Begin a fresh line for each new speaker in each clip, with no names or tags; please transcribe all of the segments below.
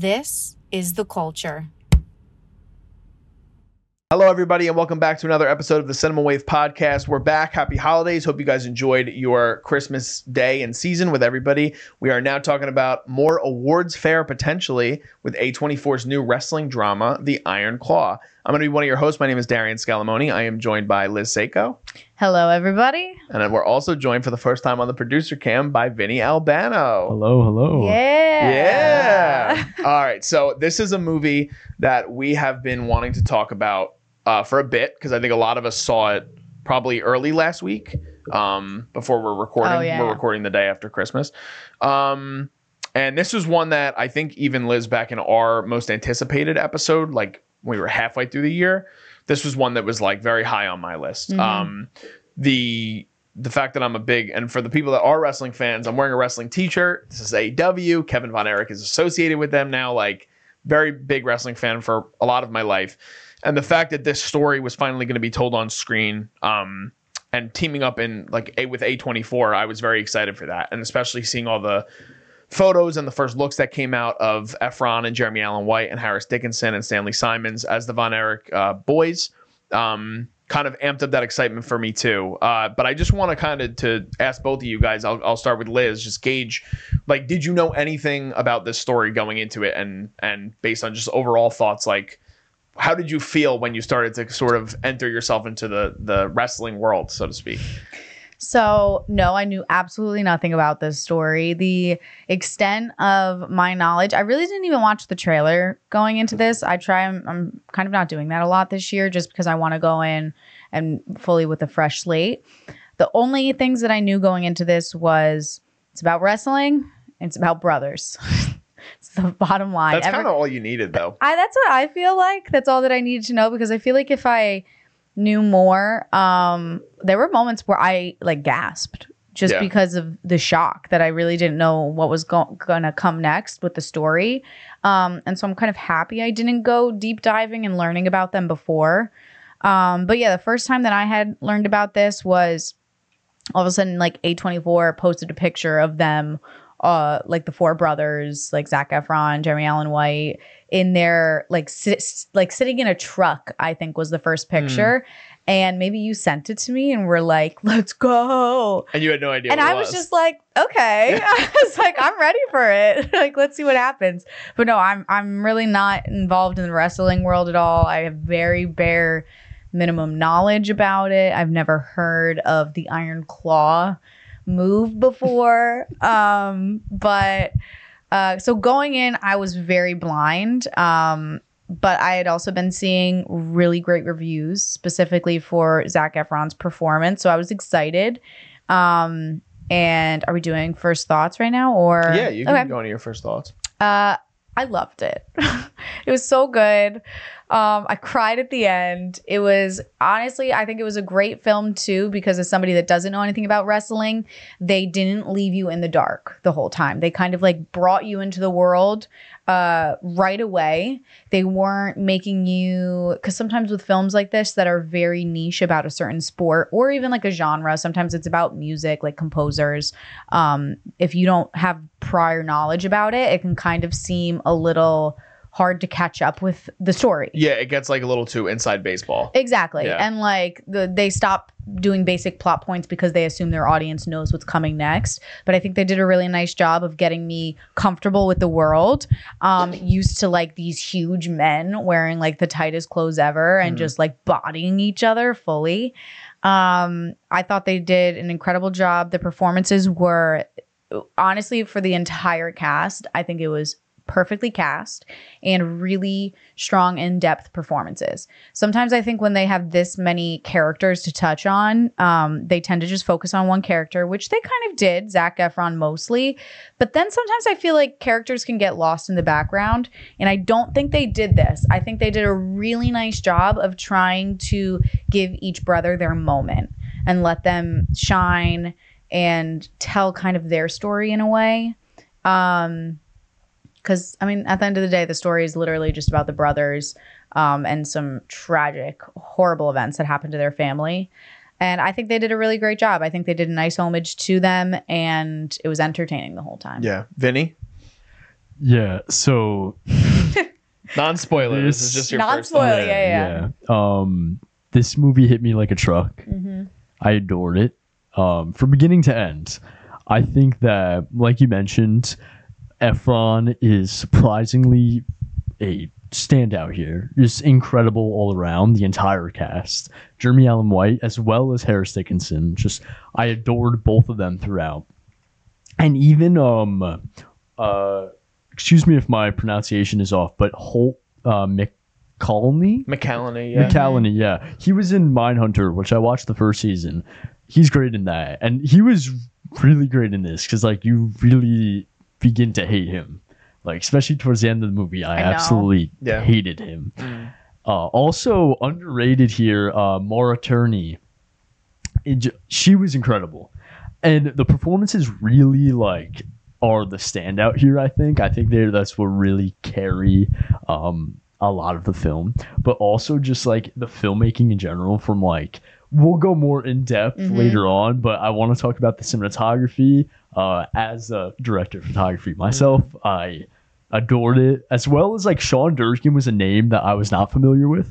This is the culture.
Hello, everybody, and welcome back to another episode of the Cinema Wave podcast. We're back. Happy holidays. Hope you guys enjoyed your Christmas day and season with everybody. We are now talking about more awards fare potentially with A24's new wrestling drama, The Iron Claw. I'm going to be one of your hosts. My name is Darian Scalamoni. I am joined by Liz Seiko.
Hello, everybody.
And then we're also joined for the first time on the producer cam by Vinny Albano.
Hello, hello.
Yeah.
Yeah. All right. So this is a movie that we have been wanting to talk about uh, for a bit because I think a lot of us saw it probably early last week um, before we're recording.
Oh, yeah.
We're recording the day after Christmas. Um, and this was one that I think even Liz back in our most anticipated episode, like when we were halfway through the year, this was one that was like very high on my list.
Mhm.
Um, the the fact that I'm a big and for the people that are wrestling fans, I'm wearing a wrestling t-shirt. This is AEW. Kevin Von Erich is associated with them now. Like very big wrestling fan for a lot of my life. And the fact that this story was finally going to be told on screen, um, and teaming up in like a with A24, I was very excited for that. And especially seeing all the photos and the first looks that came out of Efron and Jeremy Allen White and Harris Dickinson and Stanley Simons as the Von Erich uh, boys. Um, kind of amped up that excitement for me too. Uh, but I just want to kind of to ask both of you guys. I'll, I'll start with Liz. Just gauge, like, did you know anything about this story going into it, and and based on just overall thoughts, like, how did you feel when you started to sort of enter yourself into the the wrestling world, so to speak?
So, no, I knew absolutely nothing about this story. The extent of my knowledge, I really didn't even watch the trailer going into this. I try, I'm, I'm kind of not doing that a lot this year just because I want to go in and fully with a fresh slate. The only things that I knew going into this was it's about wrestling, and it's about brothers. it's the bottom line.
That's kind of all you needed, though.
I that's what I feel like. That's all that I needed to know because I feel like if I knew more, um, there were moments where I like gasped just
Yeah.
because of the shock that I really didn't know what was go- gonna come next with the story. Um, and so I'm kind of happy I didn't go deep diving and learning about them before. Um, but yeah, the first time that I had learned about this was all of a sudden like A24 posted a picture of them uh like the four brothers like Zac Efron, Jeremy Allen White in their like sit, like sitting in a truck I think was the first picture and maybe you sent it to me and we're like let's go
And you had no idea.
and I was just like, okay. I was like, I'm ready for it. like, let's see what happens. But no, I'm I'm really not involved in the wrestling world at all. I have very bare minimum knowledge about it. I've never heard of the Iron Claw move before. um, but uh, so going in, I was very blind. Um, but I had also been seeing really great reviews, specifically for Zac Efron's performance. So I was excited. Um, and are we doing first thoughts right now, or
yeah, you can
Okay.
go into your first thoughts.
Uh, I loved it. it was so good. Um, I cried at the end. It was honestly, I think it was a great film too, because as somebody that doesn't know anything about wrestling, they didn't leave you in the dark the whole time. They kind of like brought you into the world uh, right away. They weren't making you, because sometimes with films like this that are very niche about a certain sport or even like a genre, sometimes it's about music, like composers. Um, if you don't have prior knowledge about it, it can kind of seem a little hard to catch up with the story.
Yeah, it gets like a little too inside baseball.
Exactly.
Yeah.
And like the, they stop doing basic plot points because they assume their audience knows what's coming next. But I think they did a really nice job of getting me comfortable with the world. Um, used to like these huge men wearing like the tightest clothes ever and
Mhm.
just like bodying each other fully. Um, I thought they did an incredible job. The performances were honestly for the entire cast, I think it was perfectly cast and really strong in-depth performances. Sometimes I think when they have this many characters to touch on, um, they tend to just focus on one character, which they kind of did, Zac Efron mostly. But then sometimes I feel like characters can get lost in the background, and I don't think they did this. I think they did a really nice job of trying to give each brother their moment and let them shine and tell kind of their story in a way. Um, because I mean, at the end of the day, the story is literally just about the brothers um, and some tragic, horrible events that happened to their family. And I think they did a really great job. I think they did a nice homage to them, and it was entertaining the whole time.
Yeah, Vinny.
Yeah. So
Non spoiler. This is just your
Non
first.
spoiler.
thought.
Oh, yeah,
yeah. Um, this movie hit me like a truck.
Mm-hmm.
I adored it um, from beginning to end. I think that, like you mentioned, Efron is surprisingly a standout here. Just incredible all around. The entire cast, Jeremy Allen White as well as Harris Dickinson. Just I adored both of them throughout, and even um, uh, excuse me if my pronunciation is off, but Holt uh, McCallney.
McCallany. Yeah.
McCallany, yeah. He was in Mindhunter, which I watched the first season. He's great in that. And he was really great in this because, like, you really begin to hate him. Like, especially towards the end of the movie, I,
I
absolutely
Yeah.
hated him.
Mm.
Uh, also, underrated here, uh, Maura Tierney. It j- she was incredible. And the performances really, like, are the standout here, I think. I think they that's what really carry um, a lot of the film, but also just like the filmmaking in general. From like, we'll go more in depth
Mhm.
later on, but I want to talk about the cinematography. Uh, as a director of photography myself, I adored it, as well as like Sean Durkin was a name that I was not familiar with,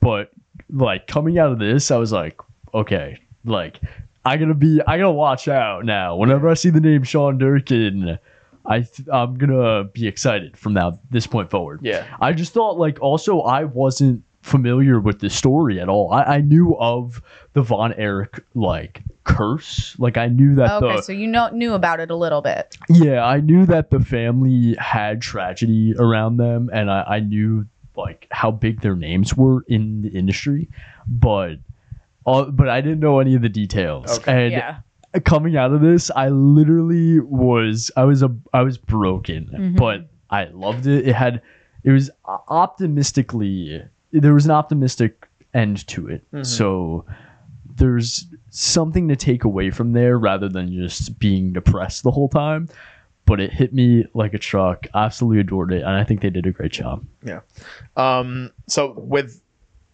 but like coming out of this, I was like, okay, like I gotta be, I gotta watch out now. Whenever I see the name Sean Durkin, I th- I'm gonna be excited from now this point forward.
Yeah.
I just thought like also I wasn't familiar with the story at all. I, I knew of the Von Erich like curse. Like I knew that
Okay,
the
so you know knew about it a little bit.
yeah, I knew that the family had tragedy around them, and I, I knew like how big their names were in the industry, but uh, but I didn't know any of the details.
Okay.
And
yeah.
coming out of this, I literally was I was a I was broken,
Mhm.
but I loved it. It had it was optimistically there was an optimistic end to it.
Mhm.
So there's something to take away from there rather than just being depressed the whole time. But it hit me like a truck. Absolutely adored it, and I think they did a great job. Yeah.
Um, so with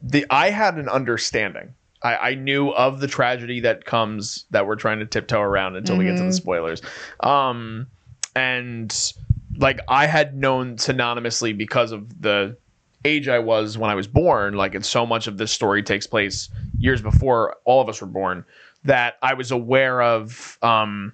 the, I had an understanding. I, I knew of the tragedy that comes that we're trying to tiptoe around until we get to the
Mhm.
spoilers. Um, and like I had known synonymously because of the age I was when I was born. Like, and so much of this story takes place years before all of us were born. That I was aware of. Um,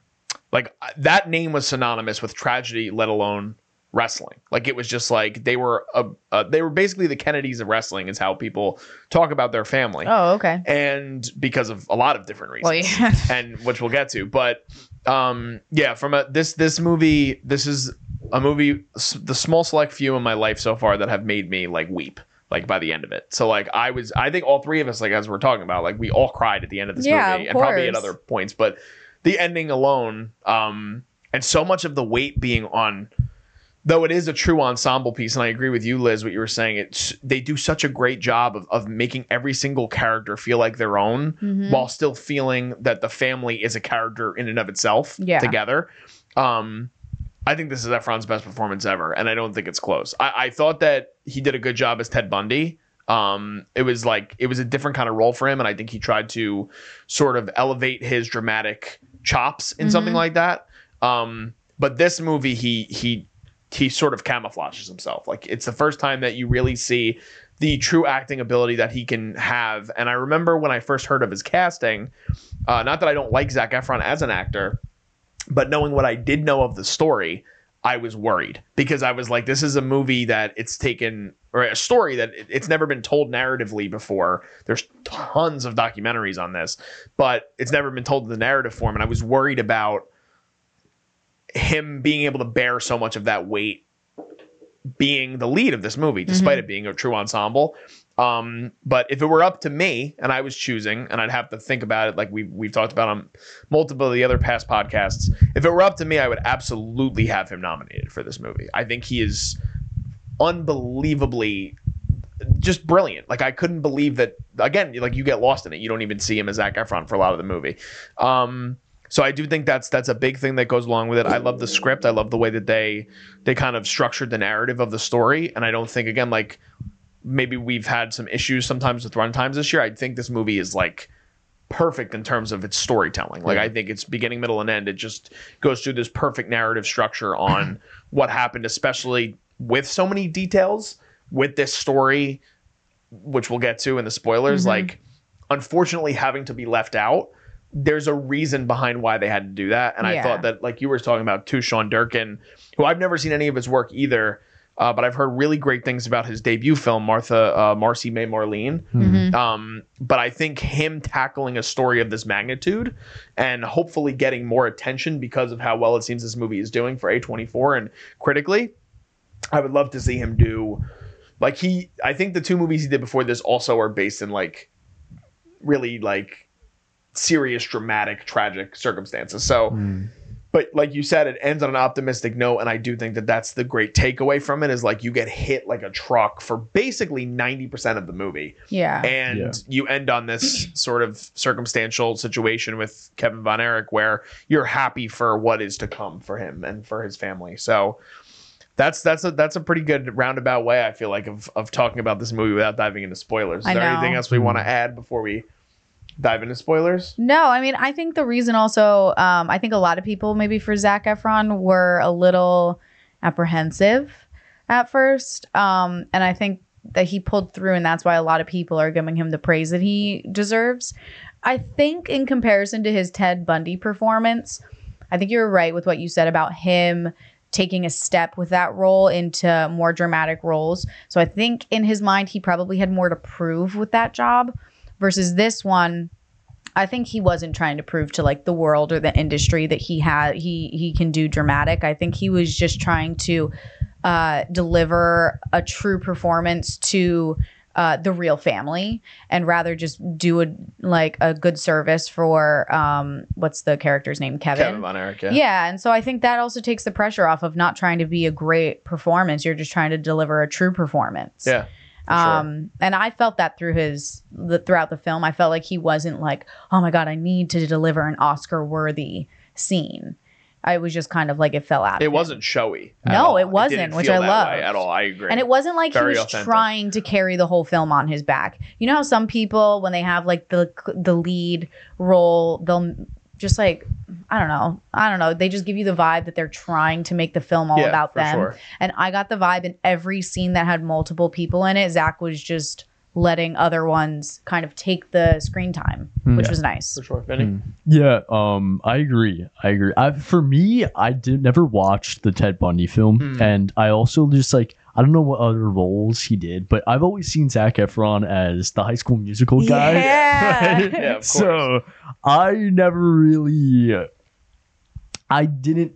like that name was synonymous with tragedy, let alone wrestling. Like it was just like they were a, uh, they were basically the Kennedys of wrestling is how people talk about their family.
Oh, okay.
And because of a lot of different reasons.
Well, yeah.
And which we'll get to, but um yeah, from a this this movie this is a movie the small select few in my life so far that have made me like weep like by the end of it. So like I was I think all three of us like as we're talking about like we all cried at the end of this
Yeah,
movie
of
and probably at other points, but the ending alone um and so much of the weight being on though it is a true ensemble piece and i agree with you liz what you were saying it's they do such a great job of, of making every single character feel like their own
Mhm.
while still feeling that the family is a character in and of itself
Yeah.
together um i think this is efron's best performance ever and i don't think it's close. I, I thought that he did a good job as ted bundy. Um it was like it was a different kind of role for him and i think he tried to sort of elevate his dramatic chops in something
Mhm.
like that. Um but this movie he he he sort of camouflages himself. Like it's the first time that you really see the true acting ability that he can have. And i remember when i first heard of his casting uh, not that i don't like zac efron as an actor but knowing what i did know of the story i was worried because i was like this is a movie that it's taken or a story that it's never been told narratively before. There's tons of documentaries on this but it's never been told in the narrative form. And i was worried about him being able to bear so much of that weight being the lead of this movie despite mm-hmm. it being a true ensemble um but if it were up to me and i was choosing and i'd have to think about it like we've, we've talked about on multiple of the other past podcasts if it were up to me i would absolutely have him nominated for this movie i think he is unbelievably just brilliant. Like I couldn't believe that again, like you get lost in it. You don't even see him as Zac Efron for a lot of the movie. Um so I do think that's that's a big thing that goes along with it. I love the script. I love the way that they they kind of structured the narrative of the story. And I don't think again like maybe we've had some issues sometimes with runtimes this year. I think this movie is like perfect in terms of its storytelling. Like
Yeah.
I think it's beginning, middle, and end. It just goes through this perfect narrative structure on what happened, especially with so many details with this story, which we'll get to in the spoilers.
Mhm.
Like, unfortunately, having to be left out. There's a reason behind why they had to do that, and I thought that, like you were talking about, too, Sean Durkin, who I've never seen any of his work either, uh, but I've heard really great things about his debut film, Martha uh, Marcy May Marlene.
Mhm.
Um, but I think him tackling a story of this magnitude and hopefully getting more attention because of how well it seems this movie is doing for A24 and critically, I would love to see him do like he I think the two movies he did before this also are based in like really like serious dramatic tragic circumstances. So
Mm.
But like you said it ends on an optimistic note and i do think that that's the great takeaway from it is like you get hit like a truck for basically 90% of the movie
Yeah.
and
Yeah.
you end on this sort of circumstantial situation with kevin von erich where you're happy for what is to come for him and for his family so that's that's a that's a pretty good roundabout way i feel like of, of talking about this movie without diving into spoilers is
I
there
know.
anything else we want to hmm. add before we dive into spoilers
No, I mean, I think the reason also, um, I think a lot of people, maybe for Zac Efron, were a little apprehensive at first. Um, and I think that he pulled through, and that's why a lot of people are giving him the praise that he deserves. I think, in comparison to his Ted Bundy performance, I think you're right with what you said about him taking a step with that role into more dramatic roles. So I think in his mind, he probably had more to prove with that job versus this one. I think he wasn't trying to prove to like the world or the industry that he had he he can do dramatic. I think he was just trying to uh, deliver a true performance to uh, the real family and rather just do a like a good service for um what's the character's name Kevin.
kevin von erich yeah,
Yeah, and so I think that also takes the pressure off of not trying to be a great performance. You're just trying to deliver a true performance.
Yeah, for sure.
Um, and I felt that through his the, throughout the film. I felt like he wasn't like, oh my god, I need to deliver an Oscar worthy scene. I was just kind of like it fell out.
It wasn't showy.
No,
all.
it wasn't,
didn't
which I
way at all. I agree.
And it wasn't like
Very
he was
authentic.
trying to carry the whole film on his back. You know how some people, when they have like the the lead role, they'll just like I don't know, I don't know. They just give you the vibe that they're trying to make the film all
Yeah,
about
for
them.
sure.
And I got the vibe in every scene that had multiple people in it. Zac was just letting other ones kind of take the screen time,
Hmm.
which
Yeah.
was nice.
For sure. Vinny?
Mm. Yeah, um, I agree. I agree. I, for me, I did never watched the Ted Bundy film,
Mm.
and I also just like I don't know what other roles he did, but I've always seen Zac Efron as the High School Musical guy.
Yeah.
right?
Yeah, of course.
So I never really, I didn't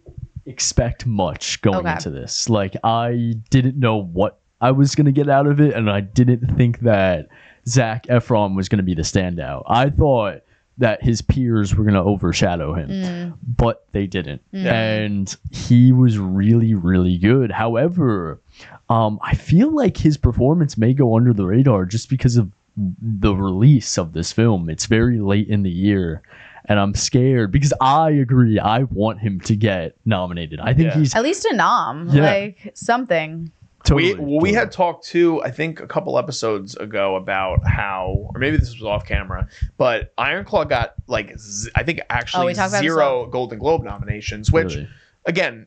expect much going
Okay.
into this. Like I didn't know what I was gonna get out of it, and I didn't think that Zac Efron was gonna be the standout. I thought that his peers were gonna overshadow him,
Mm,
but they didn't,
Yeah.
and he was really, really good. However, um, I feel like his performance may go under the radar just because of the release of this film. It's very late in the year. And I'm scared because I agree. I want him to get nominated. I think
Yeah.
he's
At least a nom,
Yeah.
like something.
Totally.
we well, we had talked too, I think a couple episodes ago about how, or maybe this was off camera, but Iron Claw got like z- I think actually
Oh, we talked about this
zero Golden Globe nominations, which
Really.
again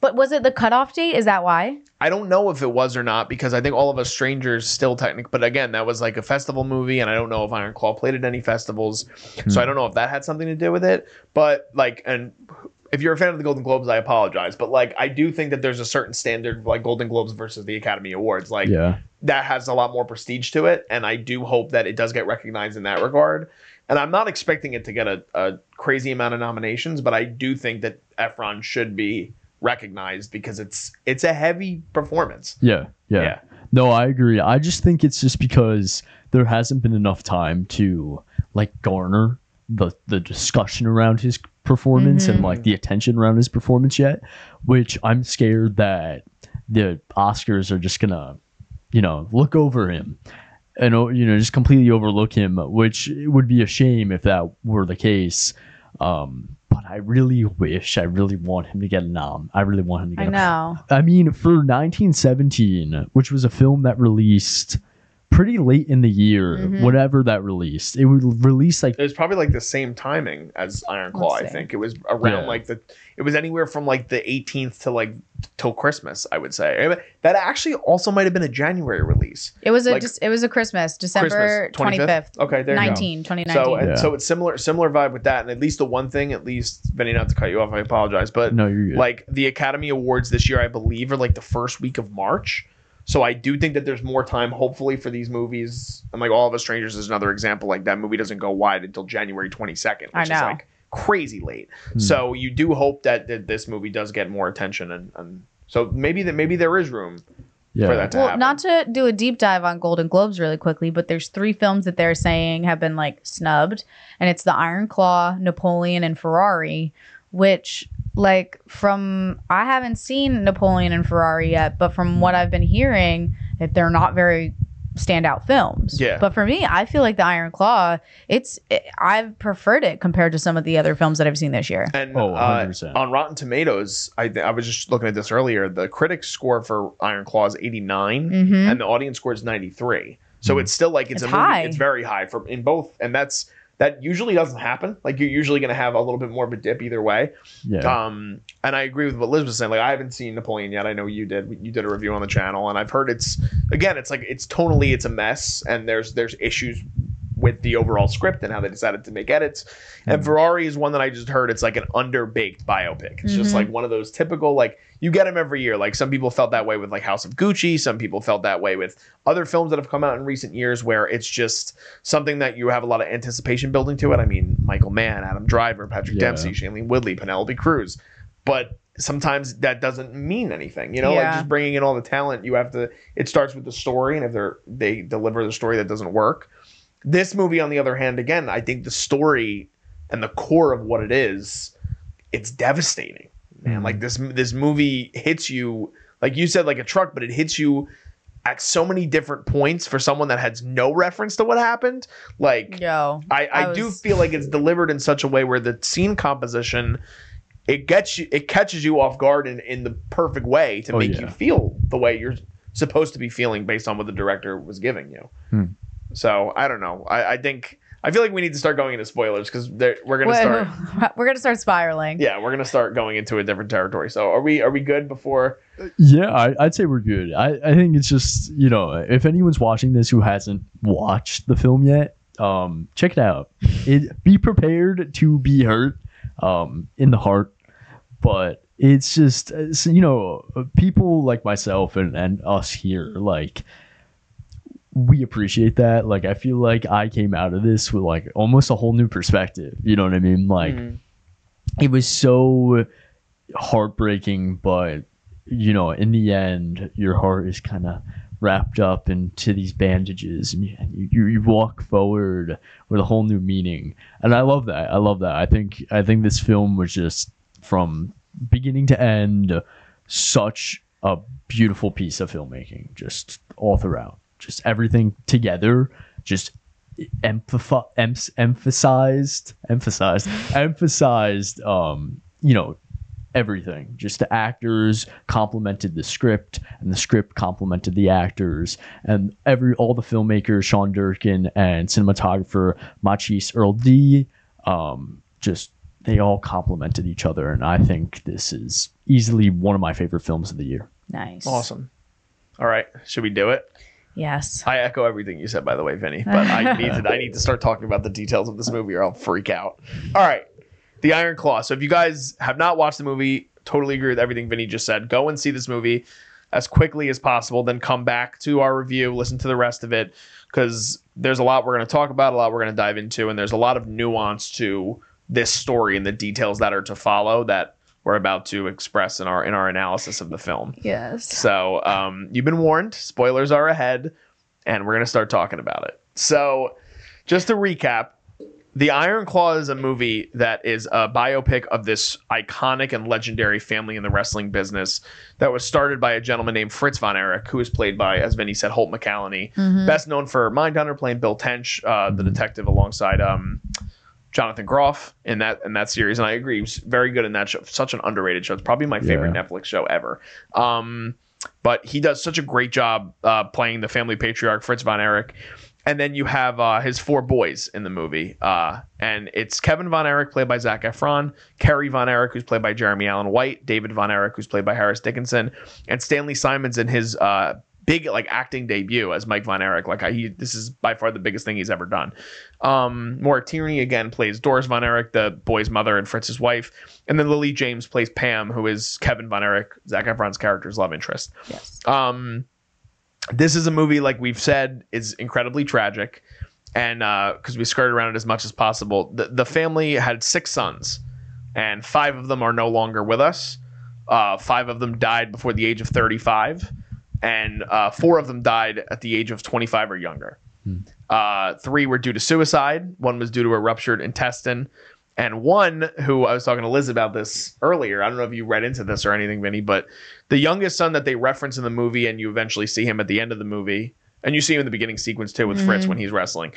But was it the cutoff date? Is that why?
I don't know if it was or not because I think all of us strangers still technic. But again, that was like a festival movie, and I don't know if Iron Claw played at any festivals, hmm. so I don't know if that had something to do with it. But like, and if you're a fan of the Golden Globes, I apologize, but like, I do think that there's a certain standard like Golden Globes versus the Academy Awards. Like,
yeah.
that has a lot more prestige to it, and I do hope that it does get recognized in that regard. And I'm not expecting it to get a, a crazy amount of nominations, but I do think that Efron should be recognized because it's it's a heavy performance.
Yeah, yeah.
Yeah.
No, I agree. I just think it's just because there hasn't been enough time to like garner the the discussion around his performance and
Mhm.
like the attention around his performance yet, which I'm scared that the Oscars are just gonna, you know, look over him and oh, you know just completely overlook him, which would be a shame if that were the case. Um, but I really wish, I really want him to get a nom. I really want him to get
I
a
know.
I mean, for 1917, which was a film that released pretty late in the year,
Mhm.
whatever that released. It would release like
It was probably like the same timing as Iron Claw. I think it was around
Yeah.
like the. It was anywhere from like the 18th to like till Christmas. I would say that actually also might have been a January release.
It was a
Like-
just it was a Christmas, December twenty fifth,
Okay, there you go.
19, 2019.
So
Yeah.
so it's similar similar vibe with that, and at least the one thing, at least Vinny, not to cut you off, I apologize, but
no, you're good.
like the Academy Awards this year, I believe, are like the first week of March. So I do think that there's more time, hopefully, for these movies. And like All of Us Strangers is another example. Like that movie doesn't go wide until January 22nd, which
I
is like crazy late.
Hmm.
So you do hope that, that this movie does get more attention, and, and so maybe that maybe there is room
yeah.
for that to
well,
happen.
not to do a deep dive on Golden Globes really quickly, but there's three films that they're saying have been like snubbed, and it's The Iron Claw, Napoleon, and Ferrari. Which, like, from I haven't seen Napoleon and Ferrari yet, but from what I've been hearing, that they're not very standout films.
Yeah.
But for me, I feel like The Iron Claw, it's it, I've preferred it compared to some of the other films that I've seen this year.
And
Oh,
uh,
100%.
on Rotten Tomatoes, I I was just looking at this earlier. The critics score for Iron Claw is 89,
hmm
and the audience score is 93. So it's still like it's,
It's
a movie. It's very high for in both, and that's that usually doesn't happen. Like you're usually going to have a little bit more of a dip either way.
yeah.
Um, and I agree with what Liz was saying. Like I haven't seen Napoleon yet. I know you did. You did a review on the channel, and I've heard it's again. It's like it's tonally it's a mess, and there's there's issues with the overall script and how they decided to make edits. And Ferrari is one that I just heard. It's like an underbaked biopic. It's just
Mhm.
like one of those typical like you get them every year. Like some people felt that way with like House of Gucci. Some people felt that way with other films that have come out in recent years where it's just something that you have a lot of anticipation building to it. I mean, Michael Mann, Adam Driver, Patrick
Yeah.
Dempsey, Shailene Woodley, Penelope Cruz. But sometimes that doesn't mean anything. You know, like just bringing in all the talent, you have to. It starts with the story, and if they're they deliver the story that doesn't work. This movie, on the other hand, again, I think the story and the core of what it is, it's devastating, man.
Mhm.
Like this, this movie hits you, like you said, like a truck, but it hits you at so many different points for someone that has no reference to what happened. Like,
Yo,
I, I,
I
do feel like it's delivered in such a way where the scene composition it gets you it catches you off guard in, in the perfect way to
Oh,
make
yeah.
you feel the way you're supposed to be feeling based on what the director was giving you.
Hmm.
So I don't know. I, I think I feel like we need to start going into spoilers because we're gonna
Wait,
start.
we're gonna start spiraling.
Yeah, we're gonna start going into a different territory. So are we are we good before?
Yeah, I, I'd say we're good. I, I think it's just you know if anyone's watching this who hasn't watched the film yet, um, check it out. It be prepared to be hurt, um, in the heart, but it's just uh, so, you know people like myself and and us here like we appreciate that. Like I feel like I came out of this with like almost a whole new perspective. You know what I mean? Like
Mhm.
it was so heartbreaking, but you know, in the end, your heart is kind of wrapped up into these bandages, and you, you you walk forward with a whole new meaning. And I love that. I love that. I think I think this film was just from beginning to end such a beautiful piece of filmmaking, just all throughout, just everything together, just emph- em- emphasized emphasized emphasized um you know everything just the actors complemented the script and the script complemented the actors and every all the filmmakers sean durkin and cinematographer Mátyás Erdély um just they all complemented each other and i think this is easily one of my favorite films of the year
Nice.
Awesome. All right, should we do it?
Yes.
I echo everything you said, by the way, Vinny. But I need to I need to start talking about the details of this movie, or I'll freak out. All right, The Iron Claw. So if you guys have not watched the movie, totally agree with everything Vinny just said. Go and see this movie as quickly as possible. Then come back to our review, listen to the rest of it, because there's a lot we're going to talk about, a lot we're going to dive into, and there's a lot of nuance to this story and the details that are to follow that we're about to express in our in our analysis of the film.
Yes.
So um, you've been warned. Spoilers are ahead, and we're gonna start talking about it. So, just to recap, The Iron Claw is a movie that is a biopic of this iconic and legendary family in the wrestling business that was started by a gentleman named Fritz von Erich, who is played by, as Vinny said, Holt McCallany,
Mhm.
best known for Mindhunter, playing Bill Tench, uh, the detective alongside um, Jonathan Groff in that in that series, and I agree, he was very good in that show. Such an underrated show. It's probably my favorite
Yeah.
Netflix show ever. Um, but he does such a great job uh, playing the family patriarch Fritz von Erich. And then you have uh, his four boys in the movie, uh, and it's Kevin Von Erich, played by Zac Efron, Kerry Von Erich, who's played by Jeremy Allen White, David Von Erich, who's played by Harris Dickinson, and Stanley Simons in his uh, big like acting debut as Mike Von Erich. Like I, he, this is by far the biggest thing he's ever done. Um, Maura Tierney again plays Doris Von Erich, the boy's mother and Fritz's wife, and then Lily James plays Pam, who is Kevin Von Erich, Zac Efron's character's love interest.
Yes.
Um, this is a movie, like we've said, is incredibly tragic, and because we skirted around it as much as possible, the the family had six sons, and five of them are no longer with us. Uh, five of them died before the age of thirty-five, and uh, four of them died at the age of twenty-five or younger. Uh, three were due to suicide. One was due to a ruptured intestine. And one who I was talking to Liz about this earlier. I don't know if you read into this or anything, Vinny, but the youngest son that they reference in the movie, and you eventually see him at the end of the movie, and you see him in the beginning sequence too with Fritz when he's wrestling.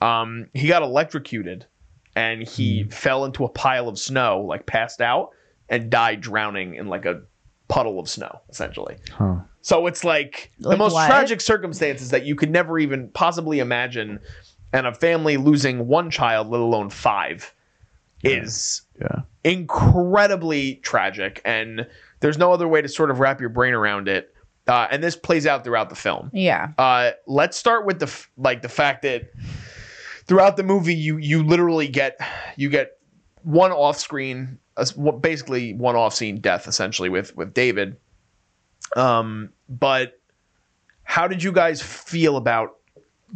Um, he got electrocuted and he fell into a pile of snow, like passed out, and died drowning in like a puddle of snow, essentially.
Huh.
So it's like, the most
what?
tragic circumstances that you could never even possibly imagine, and a family losing one child, let alone five, is
Yeah.
incredibly tragic. And there's no other way to sort of wrap your brain around it. Uh, and this plays out throughout the film.
Yeah.
Uh, let's start with the f- like the fact that throughout the movie you you literally get you get one off screen what- basically one off scene death essentially with with David. Um, but how did you guys feel about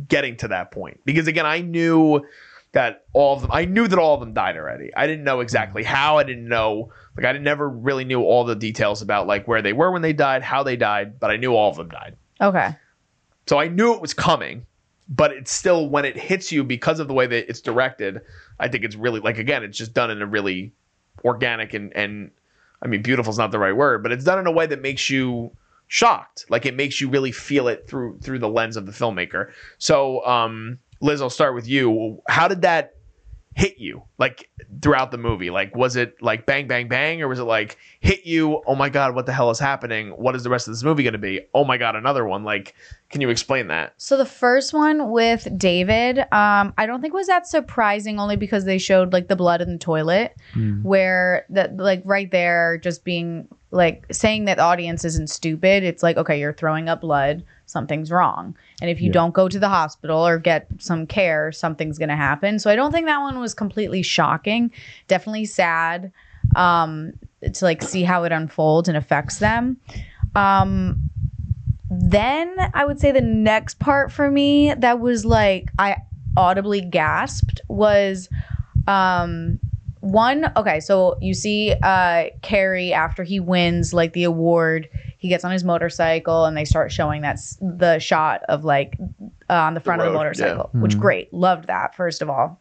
getting to that point? Because again, I knew that all of them I knew that all of them died already. I didn't know exactly how. I didn't know like I never really knew all the details about like where they were when they died, how they died, but I knew all of them died.
Okay.
So I knew it was coming, but it's still when it hits you because of the way that it's directed. I think it's really like again, it's just done in a really organic and and I mean, beautiful is not the right word, but it's done in a way that makes you shocked. Like it makes you really feel it through through the lens of the filmmaker. So, um, Liz, I'll start with you. How did that hit you like throughout the movie? Like, was it like bang, bang, bang, or was it like hit you? Oh my god, what the hell is happening? What is the rest of this movie going to be? Oh my god, another one. Like, can you explain that?
So the first one with David, um, I don't think was that surprising only because they showed like the blood in the toilet,
Hmm.
where that like right there, just being like saying that the audience isn't stupid. It's like okay, you're throwing up blood, something's wrong, and if you
Yeah.
don't go to the hospital or get some care, something's gonna happen. So I don't think that one was completely shocking. Definitely sad um, to like see how it unfolds and affects them. Um, then I would say the next part for me that was like I audibly gasped was um one okay so you see uh Kerry after he wins like the award he gets on his motorcycle and they start showing that's the shot of like uh, on the front of the
road,
motorcycle which
Mhm.
great loved that first of all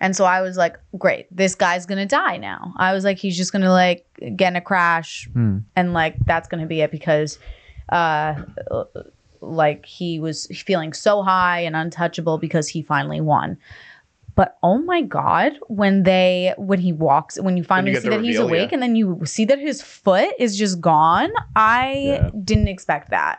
and so I was like great this guy's gonna die now I was like he's just gonna like get in a crash
Hmm.
and like that's gonna be it because uh like he was feeling so high and untouchable because he finally won but oh my god when they when he walks when you finally
get
see
the
that he's awake
yeah.
and then you see that his foot is just gone i
Yeah.
didn't expect that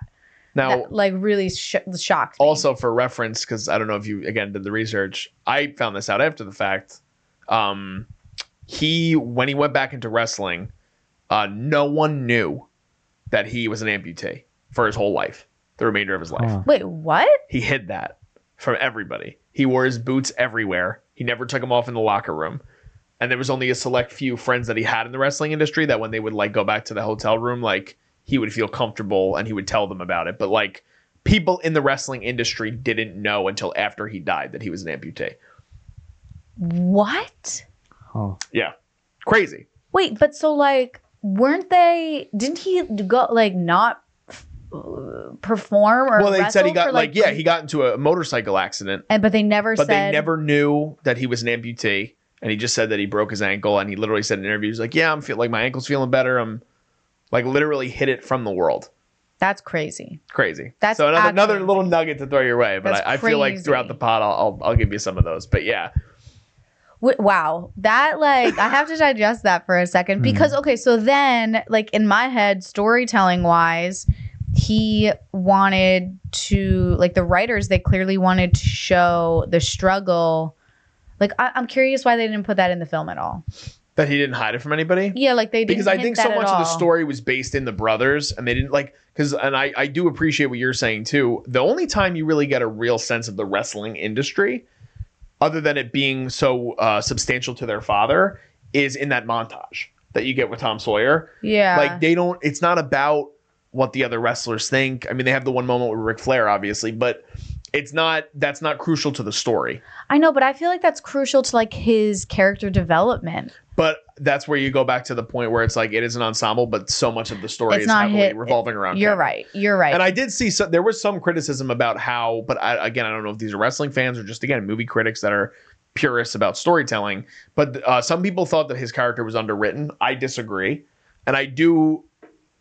Now,
that like really sh- shocked me.
also for reference, because I don't know if you again did the research, I found this out after the fact. Um, he when he went back into wrestling, uh, no one knew that he was an amputee for his whole life, the remainder of his life.
Huh.
wait what
He hid that from everybody. He wore his boots everywhere. He never took them off in the locker room. And there was only a select few friends that he had in the wrestling industry that when they would like go back to the hotel room, like he would feel comfortable and he would tell them about it. But like people in the wrestling industry didn't know until after he died that he was an amputee.
what
Huh.
Yeah. Crazy.
wait but so like weren't they didn't he go like not perform or
well, they said he got
for,
like, yeah, he got into a motorcycle accident,
and but they never
but
said
they never knew that he was an amputee. And he just said that he broke his ankle, and he literally said in interviews like, "Yeah, I'm feel like my ankle's feeling better. I'm like literally hid it from the world.
that's crazy
Crazy.
That's
so another, another little nugget to throw your way. But I, I feel like throughout the pod, I'll, I'll I'll give you some of those. But yeah,
wow that like i have to digest that for a second because mm-hmm. okay so then like in my head storytelling wise he wanted to like the writers they clearly wanted to show the struggle like I- i'm curious why they didn't put that in the film at all
That he didn't hide it from anybody.
yeah like they didn't
because I think so much of the story was based in the brothers, and they didn't like because and I I do appreciate what you're saying too. The only time you really get a real sense of the wrestling industry, other than it being so uh, substantial to their father, is in that montage that you get with Tom Sawyer.
yeah
Like they don't. It's not about what the other wrestlers think. I mean, they have the one moment with Ric Flair, obviously, but it's not. That's not crucial to the story.
i know but i feel like that's crucial to like his character development
But that's where you go back to the point where it's like it is an ensemble, but so much of the story
It's
is
not
heavily
hit-
revolving around.
you're
Kevin.
right you're right
And I did see so there was some criticism about how, but I, again, I don't know if these are wrestling fans or just again movie critics that are purists about storytelling. But uh, some people thought that his character was underwritten. I disagree, and I do.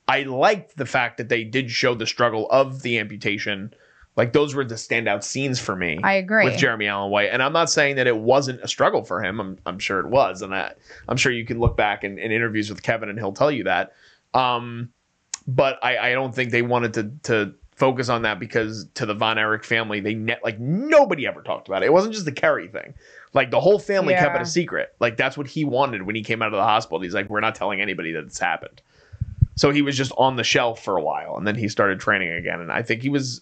I liked the fact that they did show the struggle of the amputation. Like those were the standout scenes for me.
I agree.
with Jeremy Allen White, and I'm not saying that it wasn't a struggle for him. I'm, I'm sure it was, and I, I'm sure you can look back in, in interviews with Kevin, and he'll tell you that. Um, but I, I don't think they wanted to to focus on that because to the Von Erich family, they net like nobody ever talked about it. It wasn't just the Kerry thing. Like the whole family kept it a secret. Like that's what he wanted when he came out of the hospital. He's like, we're not telling anybody that it's happened. So he was just on the shelf for a while, and then he started training again. And I think he was,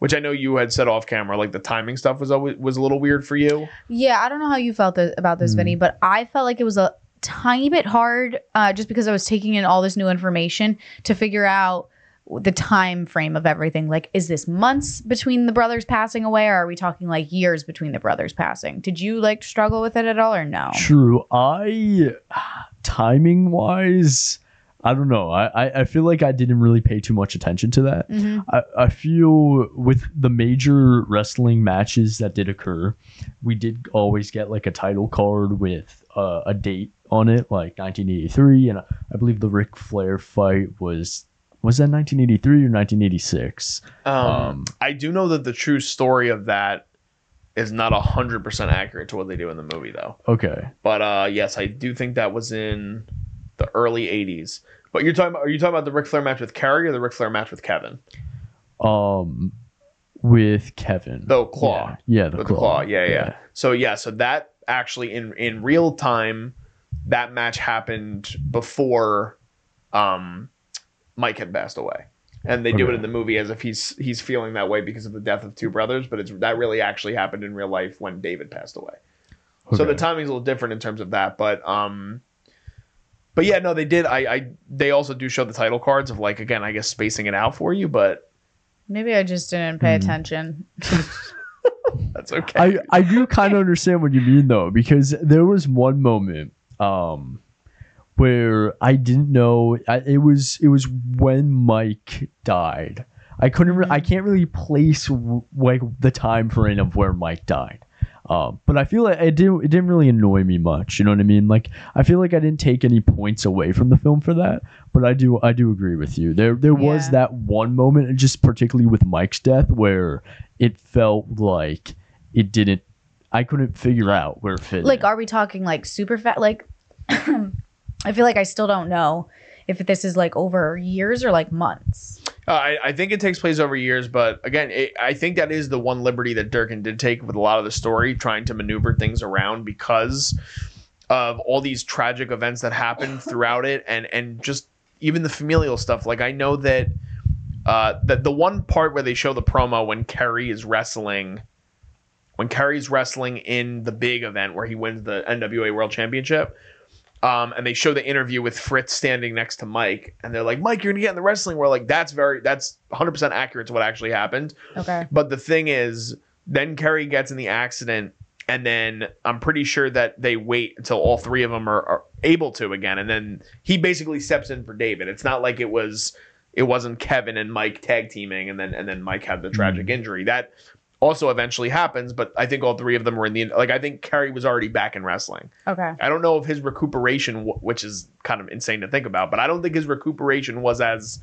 which I know you had said off camera, like the timing stuff was always was a little weird for you.
Yeah, I don't know how you felt th- about this,
Mm.
Vinny, but I felt like it was a tiny bit hard uh, just because I was taking in all this new information to figure out the time frame of everything. Like, is this months between the brothers passing away, or are we talking like years between the brothers passing? Did you like struggle with it at all, or no?
True. I timing wise, I don't know. I, I, I feel like I didn't really pay too much attention to that.
Mhm.
I, I feel with the major wrestling matches that did occur, we did always get like a title card with uh, a date on it, like 1983, and I believe the Ric Flair fight was was that 1983 or 1986?
Um,
Um,
I do know that the true story of that is not hundred percent accurate to what they do in the movie, though.
Okay.
But uh, yes, I do think that was in the early '80s. But you're talking about are you talking about the Ric Flair match with Kerry or the Ric Flair match with Kevin?
Um, with Kevin.
The claw.
Yeah, yeah the, claw.
the claw. Yeah, yeah, So yeah, so that actually in in real time, that match happened before um, Mike had passed away, and they do it in the movie as if he's he's feeling that way because of the death of two brothers, but it's that really actually happened in real life when David passed away. So the timing's a little different in terms of that, but um. But yeah, no, they did. I, I, they also do show the title cards of like again, I guess spacing it out for you, but
Maybe I just didn't pay
Hmm.
attention.
that's okay.
I, I do kind of understand what you mean though, because there was one moment um where I didn't know I, it was it was when Mike died. I couldn't re- I can't really place w- like the time frame of where Mike died. Um, but I feel like it didn't it didn't really annoy me much. You know what I mean? Like I feel like I didn't take any points away from the film for that. But I do I do agree with you. There there was that one moment, and just particularly with Mike's death, where it felt like it didn't. I couldn't figure out where it fit.
like
in.
are we talking like super fat like i feel like i still don't know if this is like over years or like months
Uh, I, I think it takes place over years, but again, it, I think that is the one liberty that Durkin did take with a lot of the story, trying to maneuver things around because of all these tragic events that happened throughout it, and and just even the familial stuff. Like I know that uh, that the one part where they show the promo when Kerry is wrestling, when Kerry's wrestling in the big event where he wins the NWA World Championship. Um, and they show the interview with Fritz standing next to Mike, and they're like, "Mike, you're gonna get in the wrestling world." Like that's very, that's 100 percent accurate to what actually happened.
okay
But the thing is, then Kerry gets in the accident, and then I'm pretty sure that they wait until all three of them are, are able to again, and then he basically steps in for David. It's not like it was, it wasn't Kevin and Mike tag teaming, and then and then Mike had the tragic injury that also eventually happens. But I think all three of them were in the like. I think Kerry was already back in wrestling.
okay
I don't know if his recuperation, which is kind of insane to think about, but I don't think his recuperation was as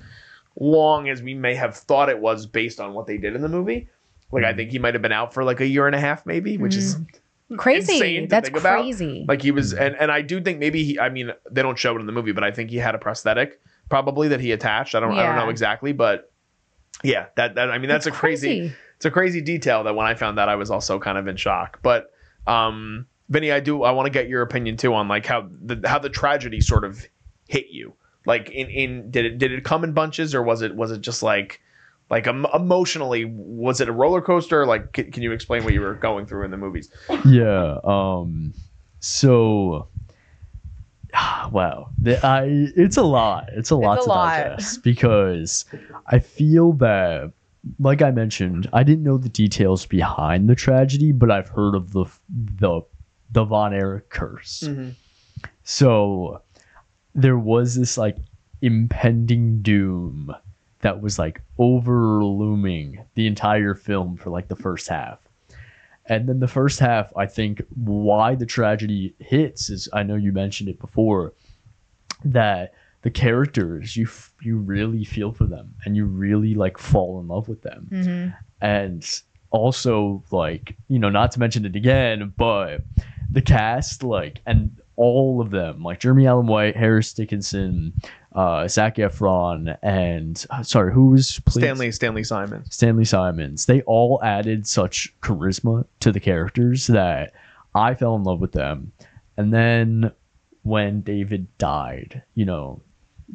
long as we may have thought it was based on what they did in the movie. Like I mm-hmm. think he might have been out for like a year and a half, maybe, which is
mm-hmm.
crazy. to
That's
think about.
crazy.
Like he was, and and I do think maybe he. I mean, they don't show it in the movie, but I think he had a prosthetic probably that he attached. I don't. I don't know exactly, but yeah, that that I mean that's, a crazy, It's a crazy detail that when I found that I was also kind of in shock. But um, Vinny, I do. I want to get your opinion too on like how the how the tragedy sort of hit you. Like in in did it did it come in bunches or was it was it just like like em- emotionally was it a roller coaster? Like can, can you explain what you were going through in the movies?
yeah um so wow the, i it's a lot it's a lot
a
to
lot.
digest because i feel that like i mentioned i didn't know the details behind the tragedy but i've heard of the the the von erich curse mm-hmm. so there was this like impending doom that was like overlooming the entire film for like the first half. And then the first half, I think why the tragedy hits is I know you mentioned it before that the characters you f- you really feel for them and you really like fall in love with them.
Mhm.
And also like, you know, not to mention it again, but the cast like and all of them, like Jeremy Allen White, Harris Dickinson, uh, Zac Efron, and uh, sorry, who was played-
Stanley Stanley Simon.
Stanley Simons. They all added such charisma to the characters that I fell in love with them. And then when David died, you know,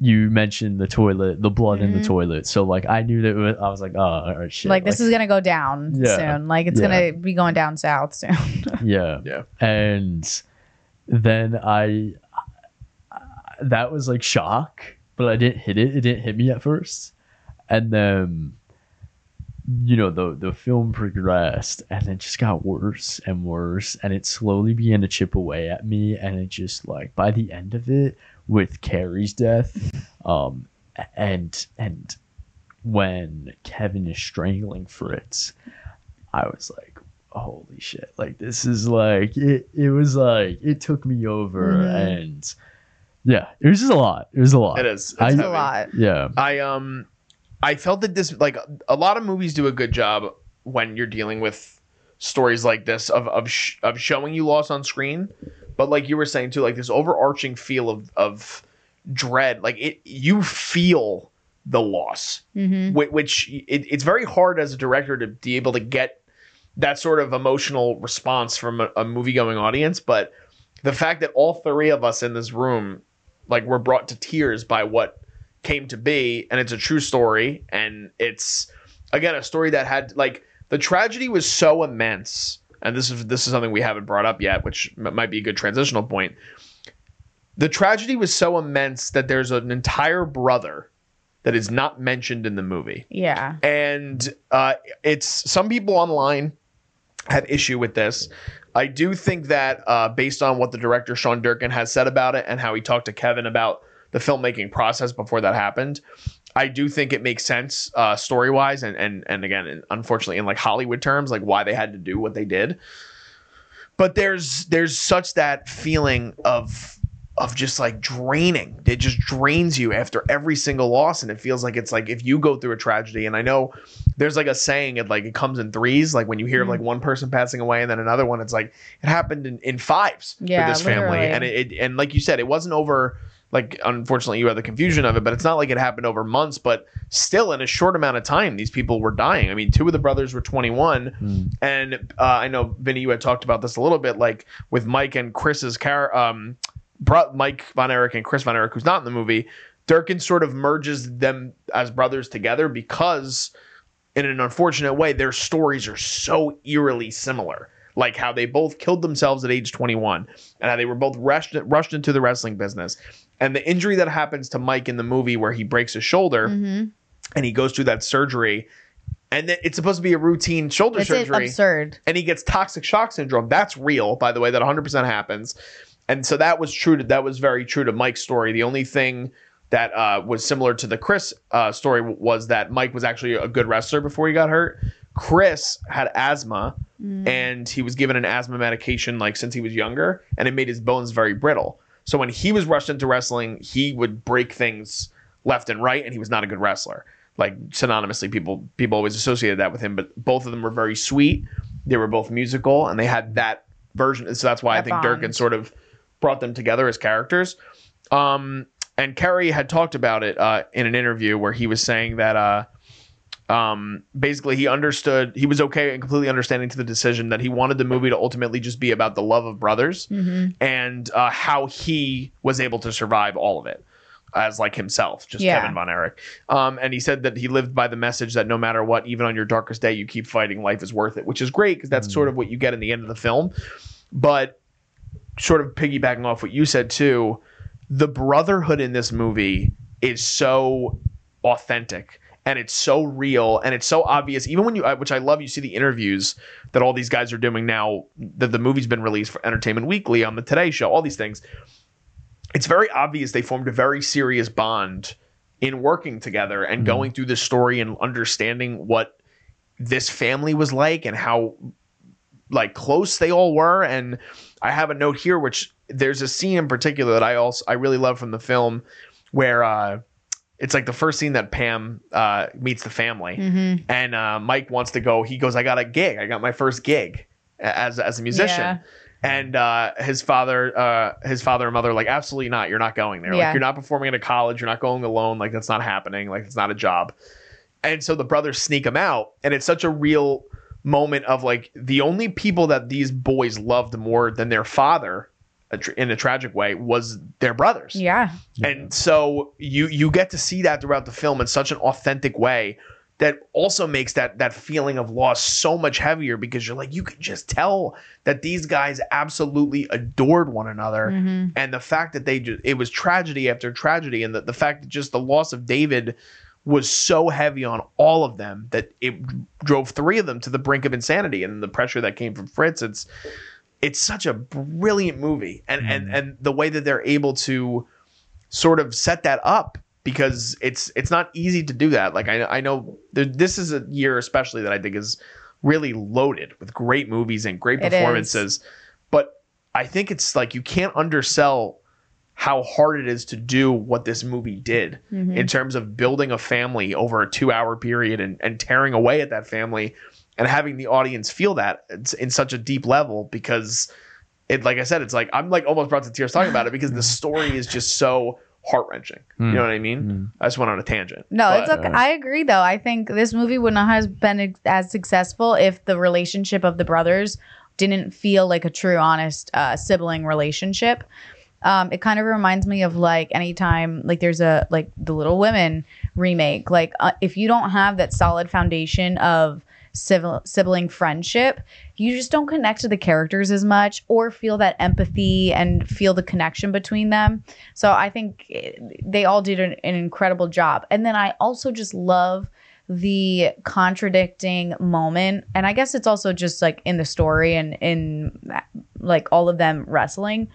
you mentioned the toilet, the blood in the
Mhm.
toilet. So like I knew that it was, I was like, oh, all right, shit.
like this is gonna go down
Yeah.
soon. Like it's
Yeah.
gonna be going down south soon.
yeah
Yeah.
and then i that was like shock but i didn't hit it it didn't hit me at first and then you know the the film progressed and it just got worse and worse and it slowly began to chip away at me and it just like by the end of it with kerry's death um and and when kevin is strangling fritz i was like holy shit like this is like it it was like it took me over
Mhm.
and yeah it was just a lot it was a lot
It is. It's
I-
It's
heavy.
a lot.
yeah
I um I felt that this like a lot of movies do a good job when you're dealing with stories like this of of sh- of showing you loss on screen, but like you were saying too, like this overarching feel of of dread, like it you feel the loss,
hmm
whi- which it, it's very hard as a director to be able to get that sort of emotional response from a, a movie going audience, but the fact that all three of us in this room like were brought to tears by what came to be and it's a true story and it's again a story that had like the tragedy was so immense and this is this is something we haven't brought up yet which m- might be a good transitional point the tragedy was so immense that there's an entire brother that is not mentioned in the movie
Yeah.
and uh, it's some people online have issue with this. I do think that uh, based on what the director Sean Durkin has said about it and how he talked to Kevin about the filmmaking process before that happened, I do think it makes sense uh, story wise and and and again, unfortunately, in like Hollywood terms, like why they had to do what they did. But there's there's such that feeling of of just like draining. It just drains you after every single loss, and it feels like it's like if you go through a tragedy. And I know there's like a saying it like it comes in threes. Like when you hear of like one person passing away and then another one, it's like it happened in, in fives
Yeah,
with this family. And it, it and like you said, it wasn't over. Like unfortunately, you had the confusion of it, but it's not like it happened over months. But still, in a short amount of time, these people were dying. I mean, two of the brothers were 21,
Mm.
and uh, I know Vinny, you had talked about this a little bit, like with Mike and Chris's car, um, Mike Von Erich and Chris Von Erich, who's not in the movie. Durkin sort of merges them as brothers together because, in an unfortunate way, their stories are so eerily similar. Like how they both killed themselves at age 21, and how they were both rushed rushed into the wrestling business, and the injury that happens to Mike in the movie where he breaks his shoulder
hmm
and he goes through that surgery, and then it's supposed to be a routine shoulder
It's
surgery
absurd.
and he gets toxic shock syndrome. That's real, by the way. That 100% happens. And so that was true to that was very true to Mike's story. The only thing that uh, was similar to the Chris uh, story was that Mike was actually a good wrestler before he got hurt. Chris had asthma and he was given an asthma medication like since he was younger, and it made his bones very brittle. So when he was rushed into wrestling, he would break things left and right, and he was not a good wrestler. Like synonymously, people people always associated that with him. But both of them were very sweet. They were both musical, and they had that version. So that's why I
That
think Durkin
bond.
sort of brought them together as characters. Um, and Kerry had talked about it uh, in an interview where he was saying that uh, um, basically he understood he was okay and completely understanding to the decision that he wanted the movie to ultimately just be about the love of brothers and uh, how he was able to survive all of it as like himself, just
Yeah.
Kevin Von Erich. Um, and he said that he lived by the message that no matter what, even on your darkest day, you keep fighting. Life is worth it, which is great because that's sort of what you get in the end of the film. But sort of piggybacking off what you said too, the brotherhood in this movie is so authentic and it's so real and it's so obvious. Even when you which i love you see the interviews that all these guys are doing now that the movie's been released for entertainment weekly on the today show all these things. It's very obvious they formed a very serious bond in working together and going through this story and understanding what this family was like and how like close they all were. And i have a note here which there's a scene in particular that i also i really love from the film where uh it's like the first scene that pam uh meets the family.
Mm-hmm.
and uh mike wants to go he goes i got a gig. I got my first gig as as a musician.
Yeah.
and uh his father uh his father and mother are like absolutely not. You're not going there.
Yeah.
like you're not performing at a college. You're not going alone. Like that's not happening. Like it's not a job. And so the brothers sneak him out. And it's such a real moment of like the only people that these boys loved more than their father in a tragic way was their brothers
Yeah.
and so you you get to see that throughout the film in such an authentic way that also makes that that feeling of loss so much heavier because you're like you could just tell that these guys absolutely adored one another
Mm-hmm.
and the fact that they just it was tragedy after tragedy and the, the fact that just the loss of David was so heavy on all of them that it drove three of them to the brink of insanity and the pressure that came from Fritz it's it's such a brilliant movie and and and the way that they're able to sort of set that up because it's it's not easy to do that. Like i, I know there, this is a year especially that i think is really loaded with great movies and great performances but i think it's like you can't undersell how hard it is to do what this movie did
Mm-hmm.
in terms of building a family over a two hour period and, and tearing away at that family and having the audience feel that it's in such a deep level because it like I said, it's like I'm like almost brought to tears talking about it because the story is just so heart wrenching. You know what I mean? I just went on a tangent.
No,
But-
it's okay. I agree, though. I think this movie would not have been as successful if the relationship of the brothers didn't feel like a true, honest uh, sibling relationship. Um, it kind of reminds me of like anytime like there's a like the Little Women remake. Like uh, if you don't have that solid foundation of civil, sibling friendship, you just don't connect to the characters as much or feel that empathy and feel the connection between them. So I think eh, they all did an, an incredible job. And then I also just love the contradicting moment. And I guess it's also just like in the story and in like all of them wrestling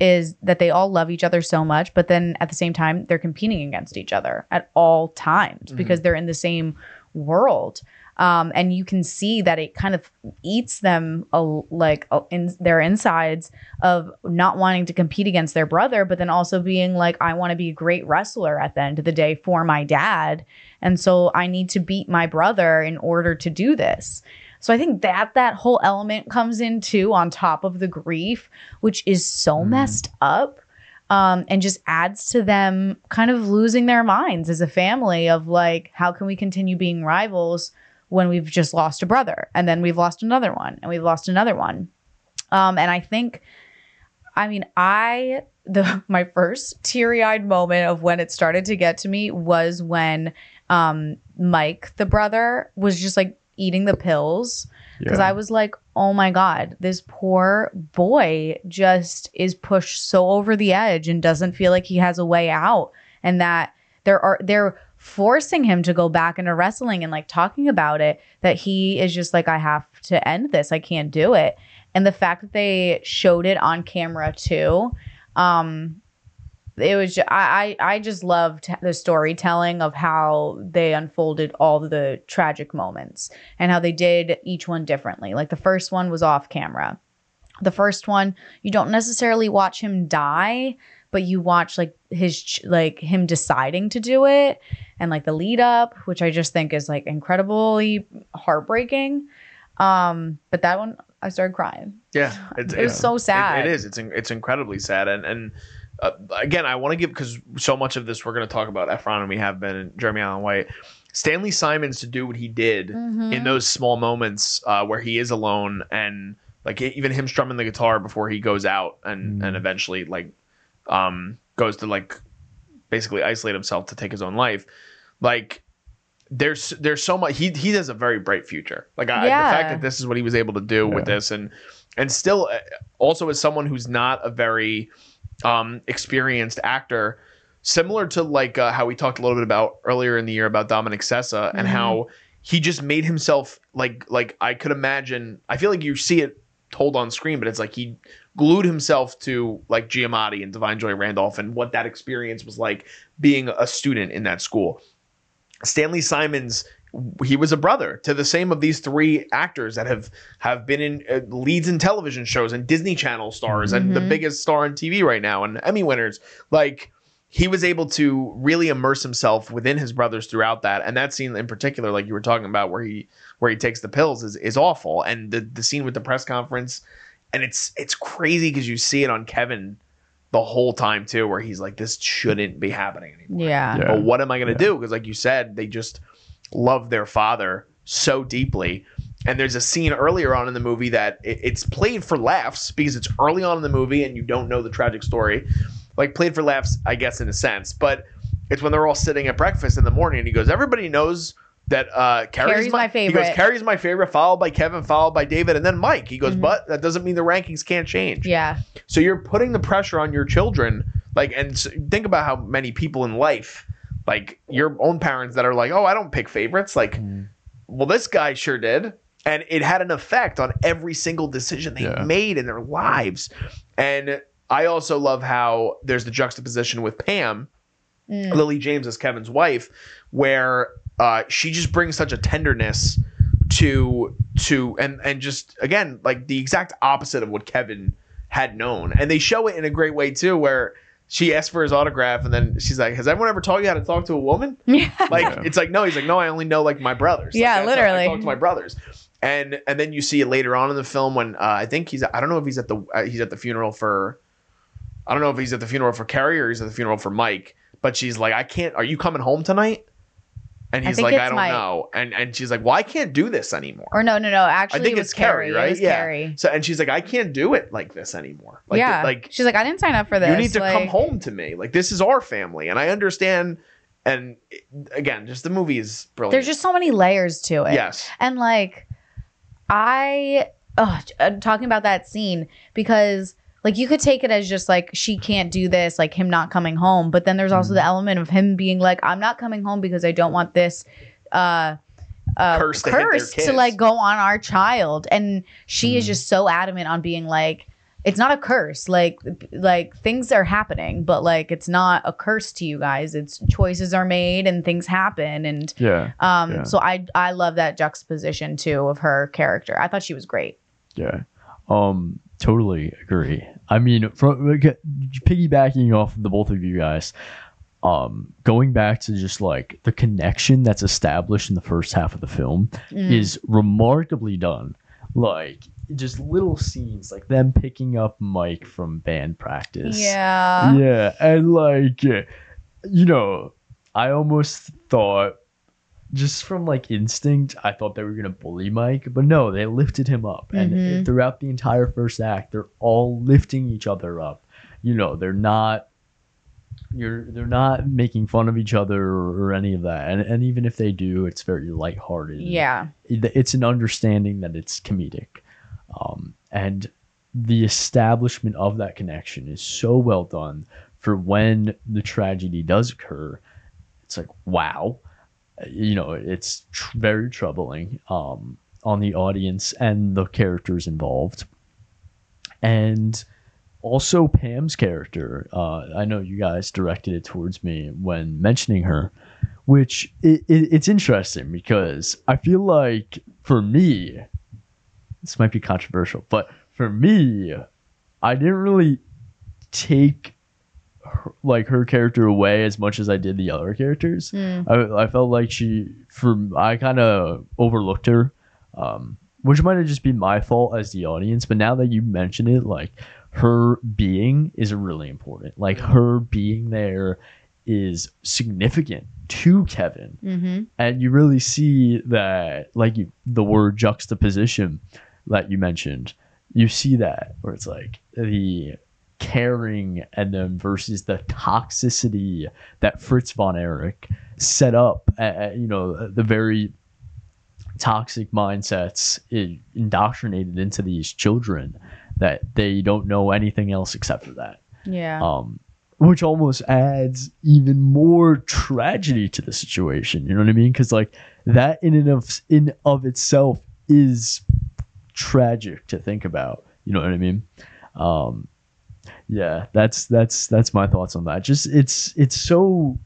is that they all love each other so much, but then at the same time, they're competing against each other at all times because they're in the same world. Um, and you can see that it kind of eats them a, like a, in their insides of not wanting to compete against their brother, but then also being like, I want to be a great wrestler at the end of the day for my dad. And so I need to beat my brother in order to do this. So I think that that whole element comes in too on top of the grief, which is so messed up. Um, and just adds to them kind of losing their minds as a family of like, how can we continue being rivals when we've just lost a brother and then we've lost another one and we've lost another one. Um, and I think, I mean, I the my first teary eyed moment of when it started to get to me was when um, Mike, the brother, was just like eating the pills because I was like, oh my God, this poor boy just is pushed so over the edge and doesn't feel like he has a way out. And that there are, they're forcing him to go back into wrestling and like talking about it, that he is just like, I have to end this. I can't do it. And the fact that they showed it on camera too, um, it was ju- I, I I just loved the storytelling of how they unfolded all the tragic moments and how they did each one differently. Like the first one was off camera. The first one you don't necessarily watch him die, but you watch like his like him deciding to do it and like the lead up, which I just think is like incredibly heartbreaking. Um, but that one I started crying.
Yeah, it's,
It was so sad.
it is. It's in- it's incredibly sad, and and uh, again, I want to give because so much of this we're going to talk about Efron, and we have been and Jeremy Allen White, Stanley Simons to do what he did
Mm-hmm.
in those small moments uh, where he is alone and like even him strumming the guitar before he goes out and and eventually like um goes to like basically isolate himself to take his own life. Like there's there's so much he he has a very bright future. Like I, the fact that this is what he was able to do with this and and still uh, also as someone who's not a very um experienced actor similar to like uh, how we talked a little bit about earlier in the year about Dominic Sessa and
Mhm.
how he just made himself like like I could imagine I feel like you see it told on screen but it's like he glued himself to like Giamatti and Da'Vine Joy Randolph and what that experience was like being a student in that school. Stanley Simons he was a brother to the same of these three actors that have have been in uh, leads in television shows and Disney Channel stars and the
Mhm.
biggest star on TV right now and Emmy winners like he was able to really immerse himself within his brothers throughout that and that scene in particular like you were talking about where he where he takes the pills is is awful and the the scene with the press conference and it's it's crazy because you see it on Kevin the whole time too where he's like this shouldn't be happening anymore
Yeah.
Yeah.
but what am I going to do? Because, like you said, they just love their father so deeply. And there's a scene earlier on in the movie that it, it's played for laughs because it's early on in the movie and you don't know the tragic story. Like, played for laughs, I guess, in a sense. But it's when they're all sitting at breakfast in the morning and he goes, Everybody knows that uh, Kerry's,
Kerry's my
He goes,
favorite.
Kerry's my favorite, followed by Kevin, followed by David, and then Mike. He goes,
Mhm.
But that doesn't mean the rankings can't change.
Yeah.
So you're putting the pressure on your children. Like, and s- think about how many people in life, like your own parents, that are like, oh, I don't pick favorites. Like, well, this guy sure did. And it had an effect on every single decision they
Yeah.
made in their lives. And I also love how there's the juxtaposition with Pam,
Mm.
Lily James as Kevin's wife, where uh, she just brings such a tenderness to to and and just again like the exact opposite of what Kevin had known, and they show it in a great way too, where she asks for his autograph, and then she's like, "Has everyone ever taught you how to talk to a woman?"
Yeah.
Like
Yeah.
it's like no, he's like no, I only know like my brothers. Like,
Yeah,
that's how I
literally.
talk to my brothers. And and then you see it later on in the film when uh, I think he's I don't know if he's at the uh, he's at the funeral for I don't know if he's at the funeral for Kerry or he's at the funeral for Mike. But she's like, I can't. Are you coming home tonight? And he's like, I don't
Mike.
know. And and she's like, Well, I can't do this anymore.
Or no, no, no. Actually,
I think
it
it's
Kerry,
right?
It
Yeah.
Kerry.
So and she's like, I can't do it like this anymore. Like
yeah.
like
she's like, I didn't sign up for this.
you need to come home to me. Like this is our family, and I understand. And again, just the movie is brilliant.
There's just so many layers to it.
yes,
And like, I oh, talking about that scene because like you could take it as just like she can't do this, like him not coming home. But then there's also the element of him being like, I'm not coming home because I don't want this uh uh
Curse to
curse to like go on our child. And she is
Mhm.
just so adamant on being like, it's not a curse. Like like things are happening, but like it's not a curse to you guys. It's choices are made and things happen and
Yeah.
um,
Yeah.
so I I love that juxtaposition too of her character. I thought she was great.
Yeah. Um, totally agree. I mean, from like, piggybacking off the both of you guys, um, going back to just like the connection that's established in the first half of the film
Mm.
is remarkably done. Like just little scenes, like them picking up Mike from band practice.
Yeah.
Yeah, and like, you know, I almost thought, just from like instinct, I thought they were gonna bully Mike, but no, they lifted him up, and
Mhm.
throughout the entire first act, they're all lifting each other up. You know, they're not. You're, they're not making fun of each other or, or any of that, and and even if they do, it's very lighthearted.
Yeah.
It's an understanding that it's comedic um, and the establishment of that connection is so well done for when the tragedy does occur it's like wow you know it's tr- very troubling um, on the audience and the characters involved. And also pam's character uh, i know you guys directed it towards me when mentioning her which it, it, it's interesting because i feel like for me this might be controversial but for me i didn't really take her, like her character away as much as i did the other characters
Mm.
I, I felt like she for i kind of overlooked her um which might have just been my fault as the audience, but now that you mention it, like her being is really important. Like her being there is significant to Kevin.
Mm-hmm.
And you really see that, like you, the word juxtaposition that you mentioned, you see that where it's like the caring and then versus the toxicity that Fritz von Erich set up, uh, you know, the very toxic mindsets indoctrinated into these children that they don't know anything else except for that
Yeah.
um, which almost adds even more tragedy to the situation. You know what I mean? Because like that in and of in of itself is tragic to think about. You know what I mean? Um, yeah, that's that's that's my thoughts on that. Just it's it's so.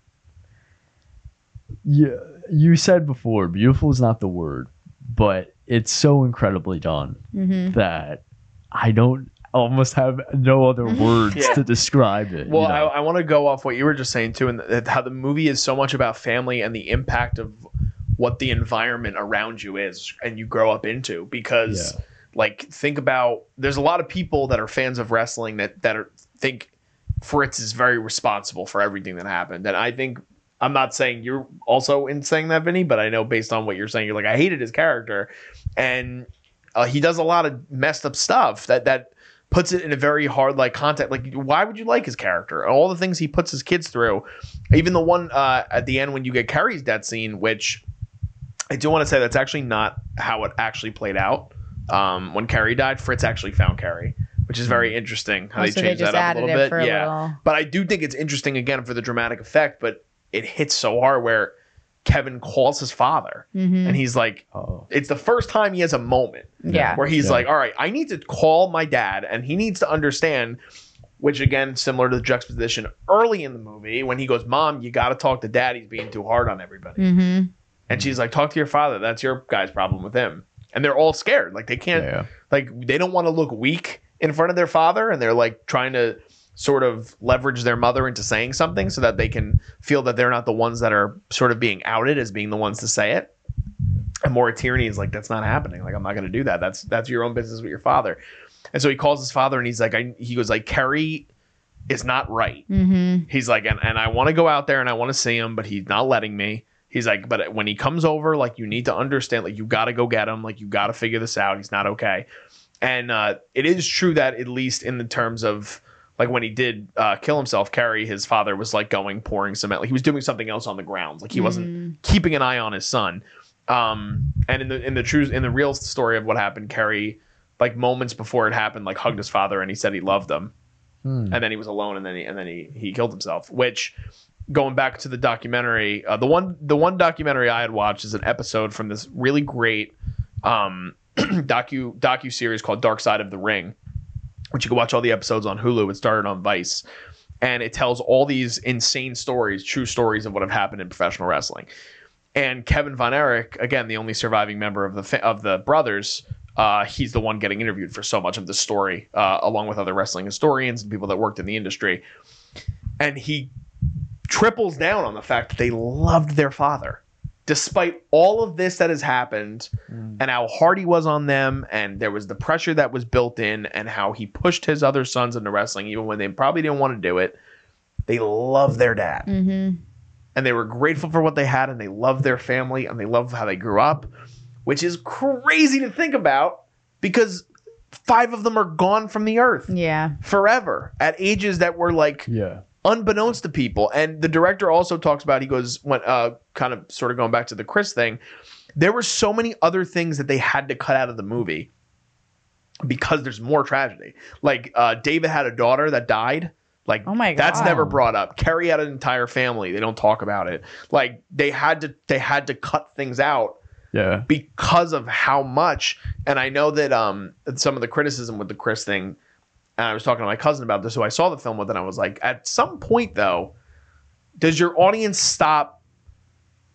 Yeah, you said before, beautiful is not the word, but it's so incredibly done
mm-hmm.
that I don't almost have no other words
Yeah.
to describe it.
Well,
you know?
I, I want to go off what you were just saying too, and th- how the movie is so much about family and the impact of what the environment around you is, and you grow up into. Because,
Yeah.
Like, think about there's a lot of people that are fans of wrestling that that are, think Fritz is very responsible for everything that happened, and I think. I'm not saying you're also in saying that, Vinny, but I know based on what you're saying, you're like, I hated his character, and uh, he does a lot of messed up stuff that that puts it in a very hard like context. Like, why would you like his character? All the things he puts his kids through, even the one uh, at the end when you get Kerry's death scene, which I do want to say that's actually not how it actually played out. Um, when Kerry died, Fritz actually found Kerry, which is very interesting how
Oh,
they
so
changed
just
that up a little
it
bit.
for a
yeah,
little.
but I do think it's interesting again for the dramatic effect, but it hits so hard where Kevin calls his father
Mm-hmm.
and he's like,
oh,
it's the first time he has a moment
Yeah.
where he's
Yeah.
like, all right, I need to call my dad, and he needs to understand. Which again, similar to the juxtaposition early in the movie when he goes, "Mom, you got to talk to Dad. He's being too hard on everybody."
Mm-hmm.
And she's like, "Talk to your father. That's your guy's problem with him." And they're all scared, like they can't,
yeah.
like they don't want to look weak in front of their father, and they're like trying to sort of leverage their mother into saying something so that they can feel that they're not the ones that are sort of being outed as being the ones to say it. And Maura Tierney is like, that's not happening. Like, I'm not going to do that. That's that's your own business with your father. And so he calls his father and he's like, I, he goes like, Kerry is not right.
Mm-hmm.
He's like, and, and I want to go out there and I want to see him, but he's not letting me. He's like, but when he comes over, like you need to understand, like you got to go get him, like you got to figure this out. He's not okay. And uh, it is true that at least in the terms of like when he did uh, kill himself, Kerry, his father was like going pouring cement. Like he was doing something else on the grounds. Like he wasn't keeping an eye on his son. Um, and in the in the true in the real story of what happened, Kerry, like moments before it happened, like hugged his father and he said he loved him
Hmm.
and then he was alone and then he and then he he killed himself which going back to the documentary uh, the one the one documentary i had watched is an episode from this really great um docu docu series called dark side of the ring which you can watch all the episodes on hulu. It started on vice. And it tells all these insane stories true stories of what have happened in professional wrestling. And Kevin Von Erich, again, the only surviving member of the fa- of the brothers, uh, he's the one getting interviewed for so much of the story, uh, along with other wrestling historians and people that worked in the industry. And he triples down on the fact that they loved their father, despite all of this that has happened, and how hard he was on them, and there was the pressure that was built in, and how he pushed his other sons into wrestling, even when they probably didn't want to do it. They love their dad
Mm-hmm.
and they were grateful for what they had and they loved their family and they loved how they grew up, which is crazy to think about because five of them are gone from the earth
Yeah.
forever at ages that were like
Yeah.
Unbeknownst to people. And the director also talks about he goes when uh kind of sort of going back to the Chris thing, there were so many other things that they had to cut out of the movie because there's more tragedy. Like uh David had a daughter that died. Like
Oh my God.
that's never brought up. Kerry had an entire family. They don't talk about it. Like they had to they had to cut things out
Yeah.
because of how much and i know that um some of the criticism with the chris thing and i was talking to my cousin about this who i saw the film with and i was like at some point though does your audience stop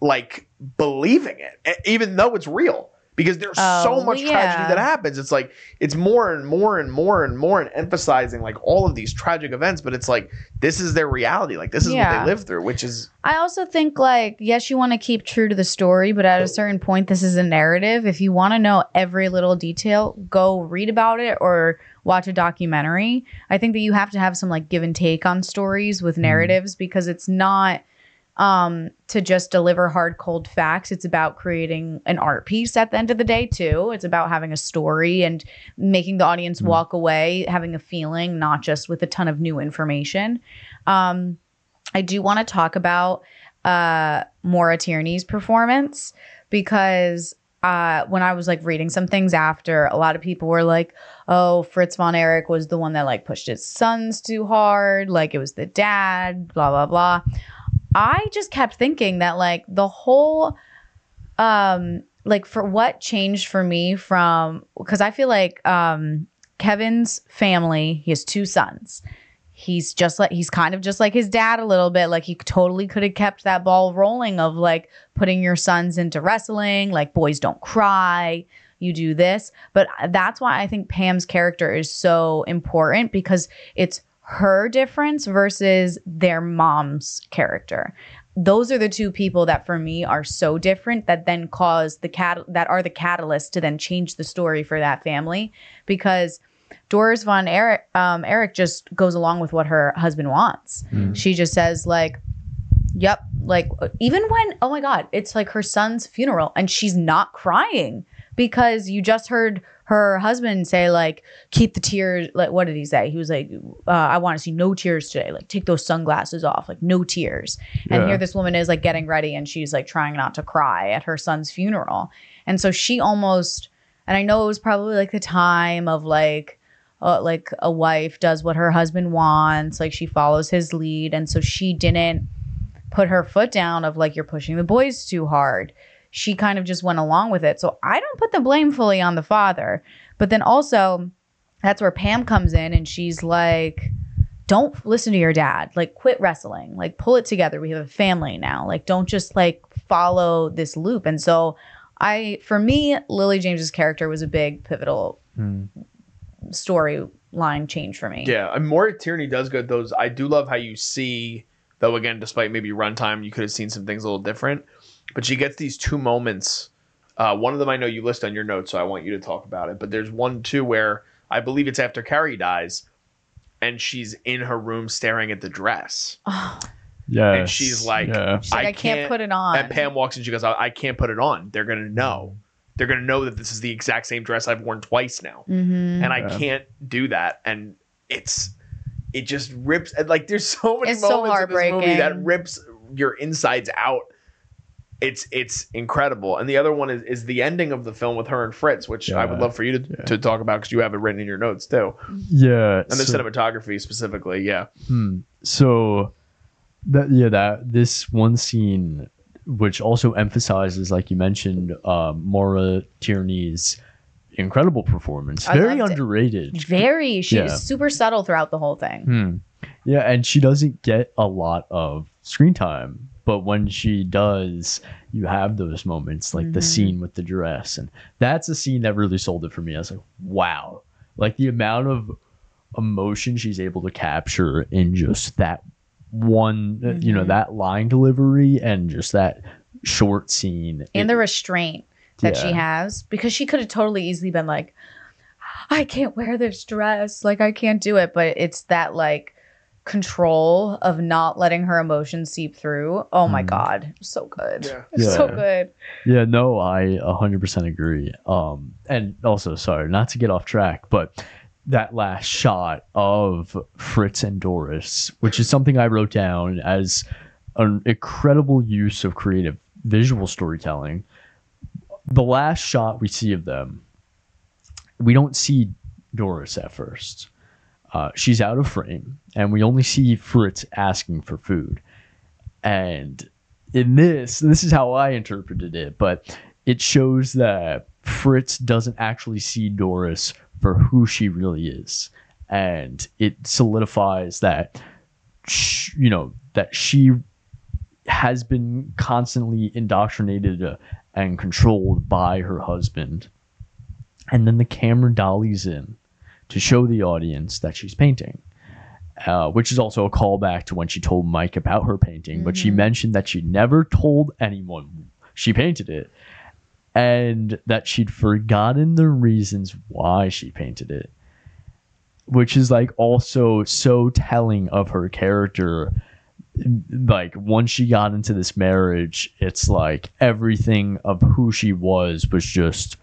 like believing it even though it's real because there's
Oh,
so much
yeah.
tragedy that happens. It's like it's more and more and more and more and emphasizing like all of these tragic events, but it's like this is their reality. Like this is what they live through, which is
I also think like yes, you want to keep true to the story, but at a certain point, this is a narrative. If you want to know every little detail, go read about it or watch a documentary. I think that you have to have some like give and take on stories with mm-hmm. narratives because it's not um to just deliver hard cold facts. It's about creating an art piece at the end of the day too. It's about having a story and making the audience walk away having a feeling not just with a ton of new information. Um I do want to talk about uh Maura Tierney's performance because uh when I was like reading some things after, a lot of people were like, "Oh, Fritz von Erich was the one that like pushed his sons too hard, like it was the dad, blah blah blah." I just kept thinking that like the whole um like for what changed for me from because I feel like um Kevin's family, he has two sons. He's just like he's kind of just like his dad a little bit. Like he totally could have kept that ball rolling of like putting your sons into wrestling like boys don't cry you do this. But that's why i think pam's character is so important because it's her difference versus their mom's character those are the two people that for me are so different that then cause the cat that are the catalyst to then change the story for that family because Doris von Erich, um, Erich just goes along with what her husband wants. She just says like, "Yep." Like even when oh my god, it's like her son's funeral and she's not crying because you just heard her husband say like, "Keep the tears." Like what did he say? He was like, uh, "I want to see no tears today. Like take those sunglasses off. Like no tears." And
Yeah.
here this woman is like getting ready and she's like trying not to cry at her son's funeral. And so she almost and I know it was probably like the time of like uh, like a wife does what her husband wants, like she follows his lead and so she didn't put her foot down of like you're pushing the boys too hard. She kind of just went along with it. So I don't put the blame fully on the father. But then also that's where Pam comes in and she's like don't listen to your dad. Like quit wrestling. Like pull it together. We have a family now. Like don't just like follow this loop. And so I for me, Lily James's character was a big pivotal
Hmm.
storyline change for me.
Yeah, and Maura Tierney does good. Those I do love how you see, though. Again, despite maybe runtime, you could have seen some things a little different. But she gets these two moments. Uh, one of them I know you list on your notes, so I want you to talk about it. But there's one too where I believe it's after Kerry dies, and she's in her room staring at the dress,
Oh,
Yeah.
and she's like,
yeah.
she's like,
I
I, can't,
can't-
put it on.
and Pam walks in, she goes, I, I can't put it on. They're gonna know. They're gonna know that this is the exact same dress I've worn twice now.
Mhm.
and I
Yeah.
can't do that. And it's it just rips and like there's so many
It's so
moments in this movie
heartbreaking.
that rips your insides out. It's it's incredible. And the other one is is the ending of the film with her and Fritz, which I would love for you to,
Yeah.
to talk about because you have it written in your notes too.
yeah.
And the
so-
cinematography specifically, yeah.
Hmm. So that yeah, that this one scene, which also emphasizes, like you mentioned, uh, Maura Tierney's incredible performance,
I
very
loved it.
underrated.
Very. She
Yeah.
was super subtle throughout the whole thing.
Hmm. Yeah, and she doesn't get a lot of screen time, but when she does, you have those moments like the
Mhm.
scene with the dress, and that's a scene that really sold it for me. I was like, wow, like the amount of emotion she's able to capture in just that one, uh, you know,
Mhm.
that line delivery and just that short scene.
And
It-
the restraint that she has because she could have totally easily been like, I can't wear this dress. Like, I can't do it. But it's that like control of not letting her emotions seep through. Oh my
Mhm.
God. So good.
Yeah.
It's so good.
Yeah, no, I 100% agree. Um, and also, sorry, not to get off track, but that last shot of Fritz and Doris, which is something I wrote down as an incredible use of creative visual storytelling. The last shot we see of them, we don't see Doris at first. Uh, she's out of frame, and we only see Fritz asking for food. And in this, this is how I interpreted it, but it shows that Fritz doesn't actually see Doris for who she really is. And it solidifies that, sh- you know, that she has been constantly indoctrinated uh, and controlled by her husband. And then the camera dollies in to show the audience that she's painting. Uh, which is also a callback to when she told Mike about her painting, but she mentioned that she never told anyone she painted it and that she'd forgotten the reasons why she painted it which is like also so telling of her character like once she got into this marriage it's like everything of who she was was just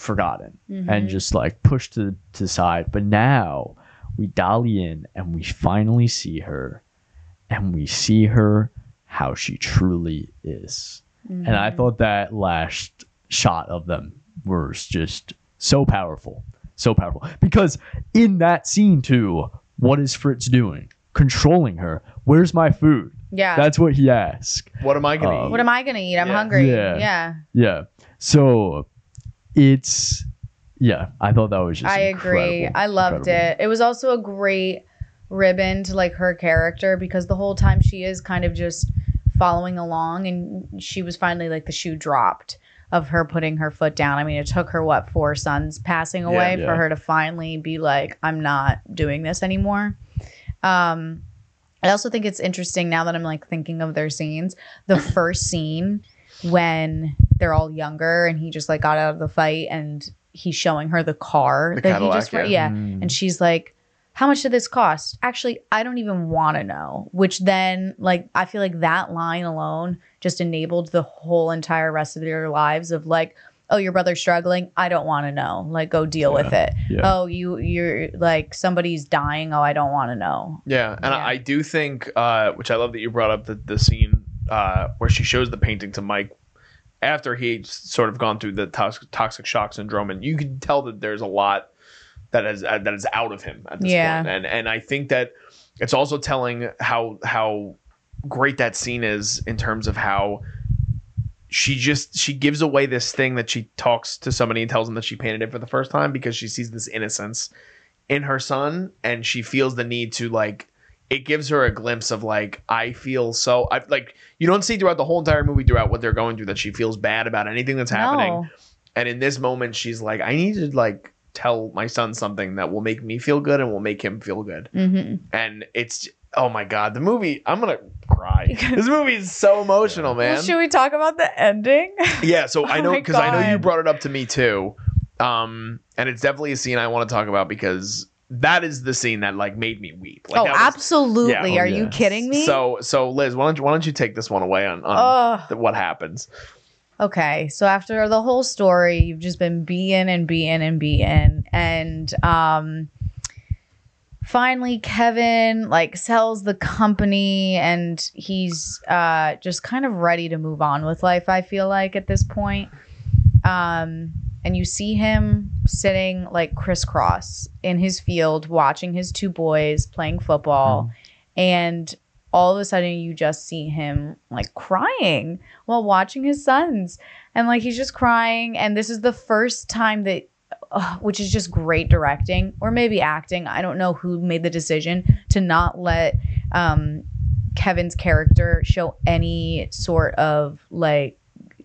forgotten and just like pushed to, to the side but now we dolly in and we finally see her and we see her how she truly is and i thought that last shot of them was just so powerful so powerful because in that scene too what is fritz doing controlling her where's my food
Yeah.
that's what he asked
What am I gonna
Uh,
eat?
what am I gonna eat? I'm
Yeah.
hungry.
Yeah.
Yeah.
yeah so it's yeah i thought that was just
I agree. I loved
incredible.
it. It was also a great ribbon to like her character because the whole time she is kind of just following along and she was finally like the shoe dropped of her putting her foot down. I mean, it took her what four sons passing away
Yeah.
for her to finally be like I'm not doing this anymore. Um I also think it's interesting now that I'm like thinking of their scenes. The first scene when they're all younger and he just like got out of the fight and he's showing her the car
The
that
Cadillac,
he just
yeah.
yeah,
Mm.
and she's like how much did this cost? Actually i don't even want to know which then like i feel like that line alone just enabled the whole entire rest of their lives of like oh your brother's struggling? I don't want to know. Like go deal with it.
Yeah.
oh you you're like somebody's dying? Oh i don't want to know.
Yeah, and
Yeah.
I, I do think, uh, which I love that you brought up the, the scene uh, where she shows the painting to Mike after he'd sort of gone through the toxic, toxic shock syndrome, and you can tell that there's a lot that is uh, that is out of him at this
Yeah.
point. and and I think that it's also telling how how great that scene is in terms of how she just she gives away this thing that she talks to somebody and tells them that she painted it for the first time because she sees this innocence in her son and she feels the need to like it gives her a glimpse of like I feel so I like you don't see throughout the whole entire movie throughout what they're going through that she feels bad about anything that's happening.
No.
And in this moment she's like I need to like tell my son something that will make me feel good and will make him feel good.
Hmm
and it's oh my god the movie I'm gonna cry. This movie is so emotional man.
well, should we talk about the ending?
Yeah, so I
Oh
know because I know you brought it up to me too, um, and it's definitely a scene I want to talk about because that is the scene that like made me weep. Like,
oh
was-
absolutely
yeah.
Oh,
are you
yeah.
kidding me
So so Liz, why don't you why don't you take this one away on on
Ugh.
th- what happens?
Okay, so after the whole story, you've just been beaten and beaten and beaten, and um, finally Kevin like sells the company, and he's uh just kind of ready to move on with life. I feel like at this point, um, and you see him sitting like crisscross in his field, watching his two boys playing football, and all of a sudden you just see him like crying while watching his sons. And like he's just crying and this is the first time that uh, which is just great directing or maybe acting i don't know who made the decision to not let um kevin's character show any sort of like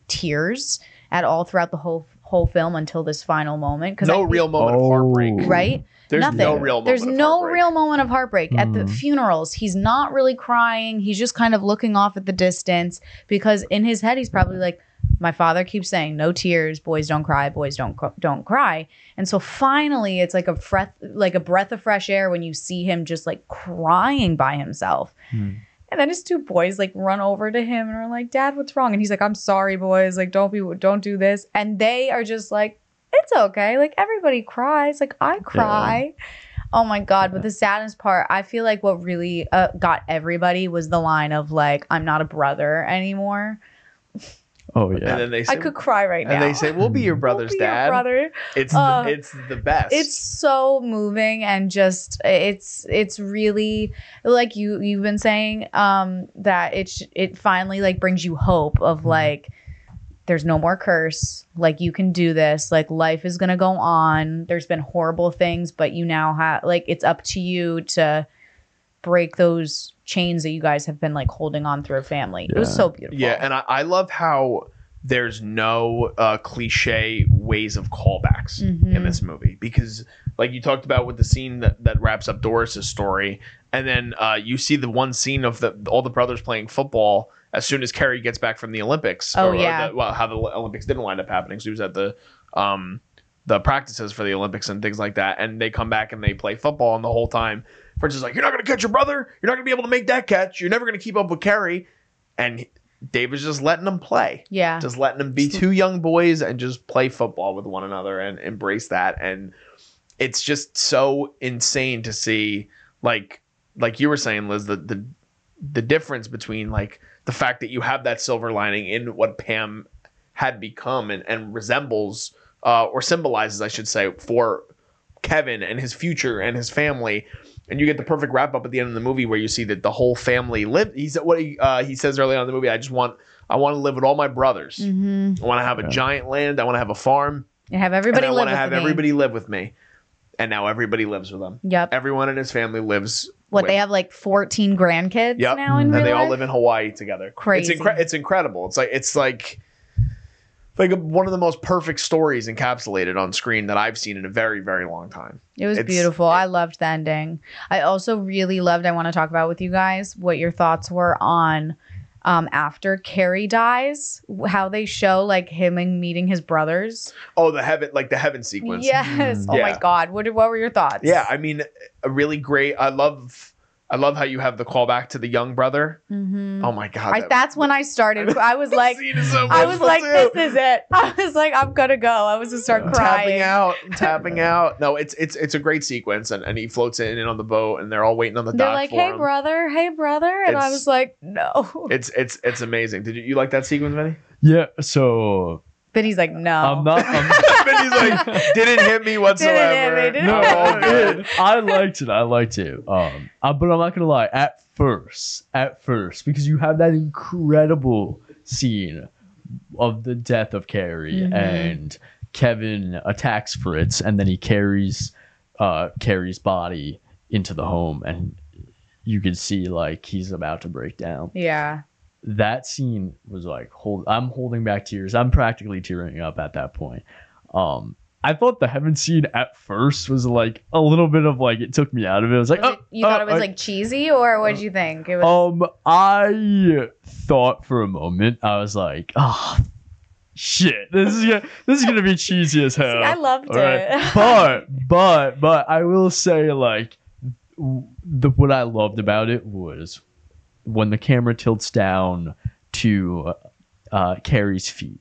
tears at all throughout the whole whole film until this final moment because
No real moment of heartbreak.
Oh.
right
There's
Nothing.
no real moment.
There's
of
no
heartbreak.
real moment of heartbreak at the
Mm.
funerals. He's not really crying. He's just kind of looking off at the distance because in his head he's probably like, "My father keeps saying no tears, boys don't cry, boys don't cr- don't cry." And so finally, it's like a breath like a breath of fresh air when you see him just like crying by himself.
Hmm.
And then his two boys like run over to him and are like, "Dad, what's wrong?" And he's like, "I'm sorry, boys. Like, don't be, don't do this." And they are just like, "It's okay. Like everybody cries. Like I cry." Oh my god! But the saddest part, I feel like what really uh, got everybody was the line of like, "I'm not a brother anymore."
Oh yeah.
And
yeah.
then they say,
I could cry right now.
and they say, "We'll be your
We'll
brother's
be your
dad."
brother.
It's
Uh,
the, it's the best.
It's so moving and just it's it's really like you you've been saying um that it sh- it finally like brings you hope of like there's no more curse like you can do this like life is going to go on there's been horrible things but you now have like it's up to you to break those chains that you guys have been like holding on through a family. It was so beautiful.
Yeah, and I, I love how there's no uh, cliche ways of callbacks in this movie because like you talked about with the scene that, that wraps up Doris's story and then uh, you see the one scene of the all the brothers playing football as soon as Kerry gets back from the Olympics
Oh,
or, or
yeah.
the- well how the Olympics didn't wind up happening. So he was at the um the practices for the Olympics and things like that and they come back and they play football and the whole time Fritz is like you're not going to catch your brother. You're not going to be able to make that catch. You're never going to keep up with Kerry and David's just letting them play.
Yeah.
just letting them be two young boys and just play football with one another and embrace that. And it's just so insane to see like like you were saying liz the the, the difference between like the fact that you have that silver lining in what pam had become and, and resembles uh, or symbolizes i should say for kevin and his future and his family and you get the perfect wrap up at the end of the movie where you see that the whole family live he said what he, uh, he says early on in the movie i just want i want to live with all my brothers
Mm-hmm.
I want to have a giant land. I want to have a farm.
And have everybody
and I want to
with
have
me.
everybody live with me. And now everybody lives with them.
Yep.
Everyone in his family lives.
What
with,
they have like 14 grandkids
Yep.
now in
and
real
they all live in Hawaii together.
Crazy.
It's, incre- it's incredible. It's like it's like like a, one of the most perfect stories encapsulated on screen that I've seen in a very very long time.
It was
It's-
beautiful. I loved the ending. I also really loved. I want to talk about with you guys what your thoughts were on um, after Kerry dies, how they show like him and meeting his brothers.
Oh, the heaven like the heaven sequence.
Yes.
Mm.
Oh my God. What what were your thoughts?
Yeah, I mean, a really great. I love. I love how you have the callback to the young brother.
Mhm.
Oh my god,
I,
that-
that's when I started. I was like,
so
I was like,
too.
this is it. I was like, I'm gonna go. I was to start
tapping
crying.
out, tapping out. No, it's it's it's a great sequence, and, and he floats in and on the boat, and they're all waiting on the dock.
They're
dock
like,
for
hey
him.
brother, hey brother, and I was like, no.
It's it's it's amazing. Did you, you like that sequence, Vinny?
Yeah, so
But he's like, no.
I'm not. I'm,
Vinny's like, didn't hit me whatsoever.
hit me, didn't
no,
hit
all good.
I liked it. I liked it. Um, uh, but I'm not gonna lie. At first, at first, because you have that incredible scene of the death of Kerry
Mhm.
and Kevin attacks Fritz, and then he carries uh Kerry's body into the home, and you can see like he's about to break down.
yeah.
That scene was like hold. I'm holding back tears. I'm practically tearing up at that point. Um, I thought the heaven scene at first was like a little bit of like it took me out of it. I was like,
Was
oh,
it- you thought
oh,
it was
I-
like cheesy, or what did you think? It was.
um, I thought for a moment I was like, oh, shit, this is gonna, this is gonna be cheesy as hell.
I loved
All right.
it.
but but but I will say like the what I loved about it was when the camera tilts down to uh, Kerry's feet,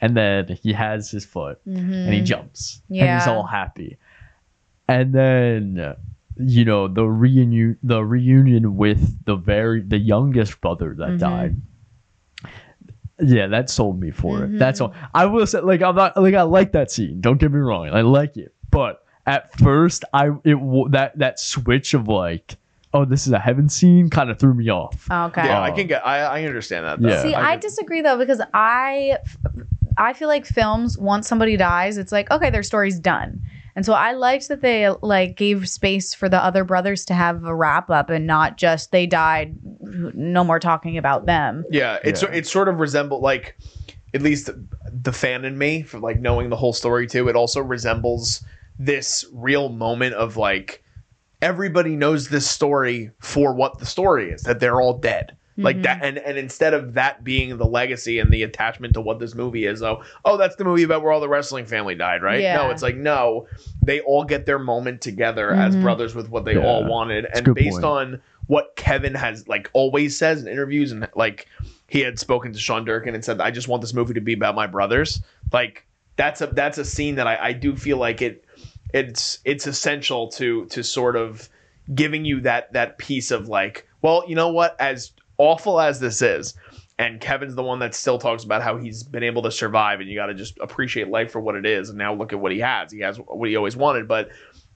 and then he has his foot and he
Mhm.
jumps and he's all happy, and then you know the reunion the reunion with the very the youngest brother that
Mhm.
died. Yeah, that sold me for it. That's
Mhm.
all. I will say, like, I'm not like I like that scene. Don't get me wrong, I like it. But at first, I it that that switch of like, oh, this is a heaven scene, kind of threw me off.
Oh, okay.
Yeah,
Oh.
I um, can get. I, I understand that. Though.
Yeah.
See, I
can-
disagree though because I, I feel like films once somebody dies, it's like okay, their story's done, and so I liked that they like gave space for the other brothers to have a wrap up and not just they died, no more talking about them.
Yeah, it's
Yeah.
it's sort of resemble like at least the fan in me for like knowing the whole story too. It also resembles this real moment of like everybody knows this story for what the story is that they're all dead. Like
Mhm.
that, and, and instead of that being the legacy and the attachment to what this movie is, though, oh, that's the movie about where all the wrestling family died, right?
Yeah.
No, it's like no, they all get their moment together as
Mhm.
brothers with what they
Yeah.
all wanted,
a
and based
point.
on what Kevin has like always says in interviews, and like he had spoken to Sean Durkin and said, "I just want this movie to be about my brothers." Like that's a that's a scene that I, I do feel like it it's it's essential to to sort of giving you that that piece of like, well, you know what, as awful as this is. And Kevin's the one that still talks about how he's been able to survive, and you got to just appreciate life for what it is. And now look at what he has. He has what he always wanted, but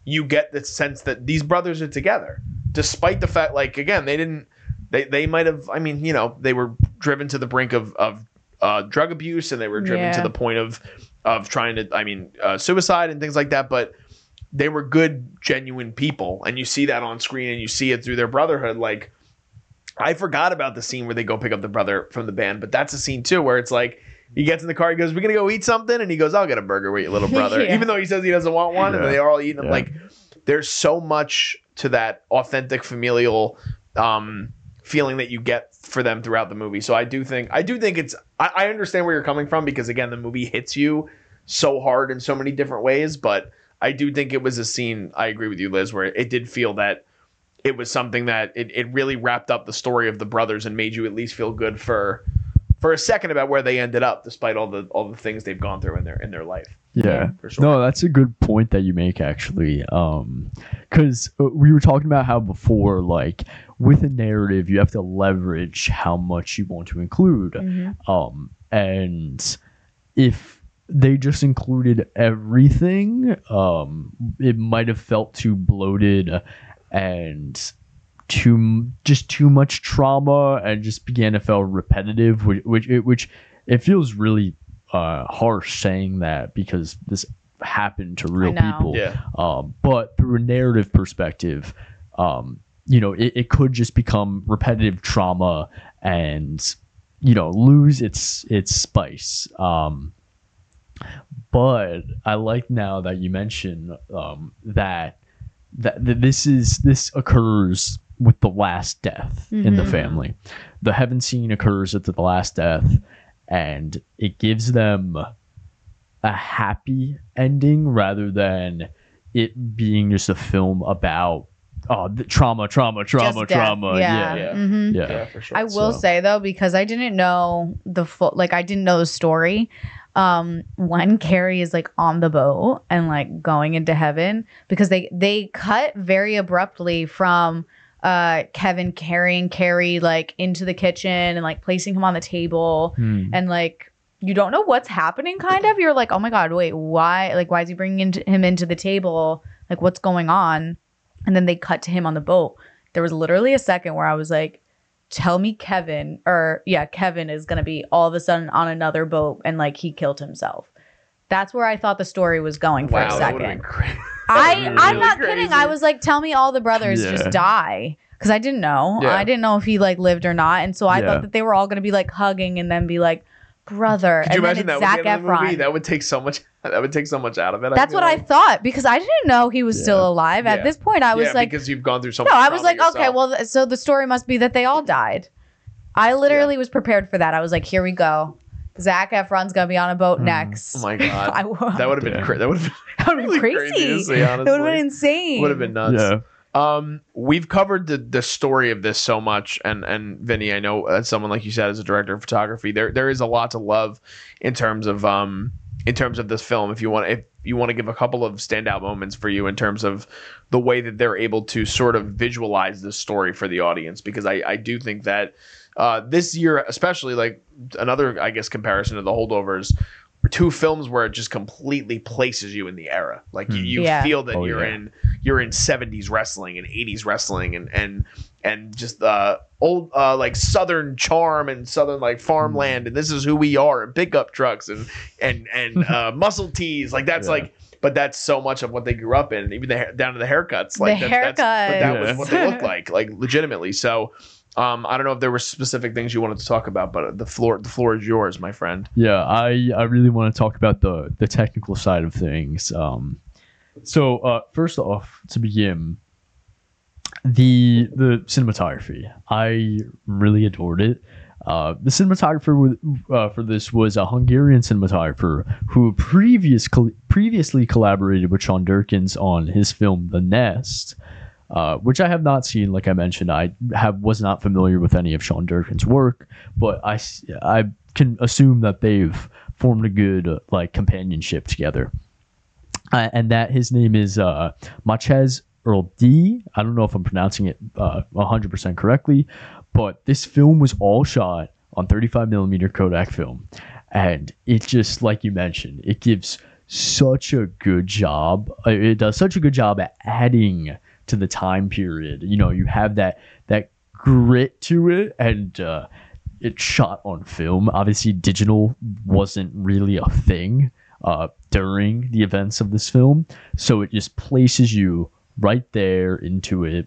you get the sense that these brothers are together, despite the fact, like again, they didn't. They they might have. I mean, you know, they were driven to the brink of of uh, drug abuse, and they were driven to the point of of trying to. I mean, uh, suicide and things like that. But they were good, genuine people, and you see that on screen, and you see it through their brotherhood. Like, I forgot about the scene where they go pick up the brother from the band, but that's a scene too where it's like he gets in the car. He goes, "We're gonna go eat something," and he goes, "I'll get a burger with your little brother,"
Yeah.
even though he says he doesn't want one, and they're all eating them.
Yeah.
Like, there's so much to that authentic familial um, feeling that you get for them throughout the movie. So I do think I do think it's I, I understand where you're coming from because again, the movie hits you so hard in so many different ways, but I do think it was a scene. I agree with you, Liz, where it did feel that it was something that it, it really wrapped up the story of the brothers and made you at least feel good for for a second about where they ended up, despite all the all the things they've gone through in their in their life.
Yeah,
For sure.
No, that's a good point that you make actually. Um, because we were talking about how before, like with a narrative, you have to leverage how much you want to include.
Mhm.
Um, and if they just included everything, um, it might have felt too bloated and too just too much trauma, and just began to feel repetitive, which which it, which it feels really uh, harsh saying that because this happened to real people.
Yeah.
Um, but through a narrative perspective, um, you know, it, it could just become repetitive trauma and you know lose its its spice. Um, but I like now that you mention um, that that that this is this occurs with the last death in the
Mhm.
family. The heaven scene occurs at the last death, and it gives them a happy ending rather than it being just a film about oh the trauma, trauma, trauma,
Just death.
trauma.
Yeah.
Yeah,
Mhm.
yeah.
Yeah, for sure.
I will
So-
say though, because I didn't know the full, like I didn't know the story. Um, when Kerry is like on the boat and like going into heaven, because they they cut very abruptly from uh Kevin carrying Kerry like into the kitchen and like placing him on the table
Hmm.
and like you don't know what's happening kind of? You're like oh my god wait why like why is he bringing into, him into the table? Like what's going on? And then they cut to him on the boat. There was literally a second where i was like tell me kevin or yeah kevin is gonna be all of a sudden on another boat and like he killed himself that's where i thought the story was going for
wow,
a
that would have been
second. I
would've
I'm not
really
kidding. I was like, tell me all the brothers
Yeah.
just die because I didn't know.
Yeah.
I didn't know if he like lived or not, and so I
Yeah.
thought that they were all gonna be like hugging and then be like, brother.
Could you
and
imagine that
it's Zac
the end of the movie?
Efron.
That would take so much. That would take so much out of it.
That's
feel
what I thought because I didn't know he was
Yeah.
still alive.
Yeah.
At this point, I was
yeah,
like,
because you've gone through so
no,
much.
I was
trauma
like, okay, well, th- so the story must be that they all died. I literally was prepared for that. I was like, here we go. Zac Efron's gonna be on a boat
Hmm.
next.
Oh my god,
I w-
that would have been
Yeah.
cra- that would have
that would
been
have been
really
crazy.
crazy. to see,
It would have been
honestly.
insane.
would have been nuts. Um, we've covered the the story of this so much, and and Vinny, I know as someone like you said, as a director of photography, there there is a lot to love in terms of um in terms of this film. If you want, if you want to give a couple of standout moments for you in terms of the way that they're able to sort of visualize this story for the audience, because I I do think that uh, this year, especially like another I guess comparison to the holdovers. Were Two films where it just completely places you in the era. Like you,
Hmm.
you
Yeah.
feel that
Oh,
you're
yeah.
in you're in 70s wrestling and 80s wrestling and and and just uh old uh like southern charm and southern like farmland and this is who we are and pickup trucks and and and uh muscle tees like that's
Yeah.
like but that's so much of what they grew up in even the down to the haircuts like
The
that's, that's but that was what they looked like like legitimately so um i don't know if there were specific things you wanted to talk about but the floor the floor is yours my friend
Yeah, I, I really want to talk about the the technical side of things. Um, so uh, first off, to begin, the the cinematography, I really adored it. Uh, the cinematographer with, uh, for this was a Hungarian cinematographer who previous previously collaborated with Sean Durkins on his film The Nest, uh, which I have not seen. Like I mentioned, I have was not familiar with any of Sean Durkin's work, but I I can assume that they've formed a good uh, like companionship together. Uh, and that his name is uh, Machez Earl D. I don't know if I'm pronouncing it uh, 100% correctly, but this film was all shot on 35 millimeter Kodak film, and it just like you mentioned, it gives such a good job. uh, It does such a good job at adding to the time period. You know, you have that that grit to it, and uh, it's shot on film. Obviously, digital wasn't really a thing uh, during the events of this film, so it just places you right there into it.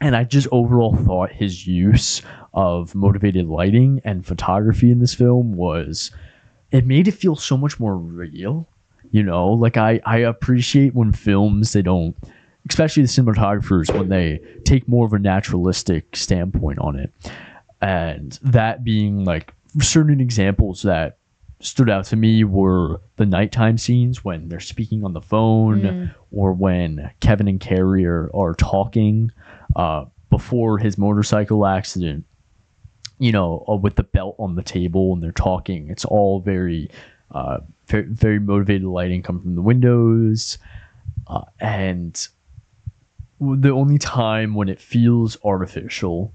And I just overall thought his use of motivated lighting and photography in this film was it made it feel so much more real. You know, like I I appreciate when films they don't, especially the cinematographers when they take more of a naturalistic standpoint on it, and that being like certain examples that stood out to me were the nighttime scenes when they're speaking on the phone or when Kevin and Kerry are, are talking uh, before his motorcycle accident, you know, uh, with the belt on the table and they're talking. It's all very, uh, very, very motivated lighting coming from the windows. Uh, and the only time when it feels artificial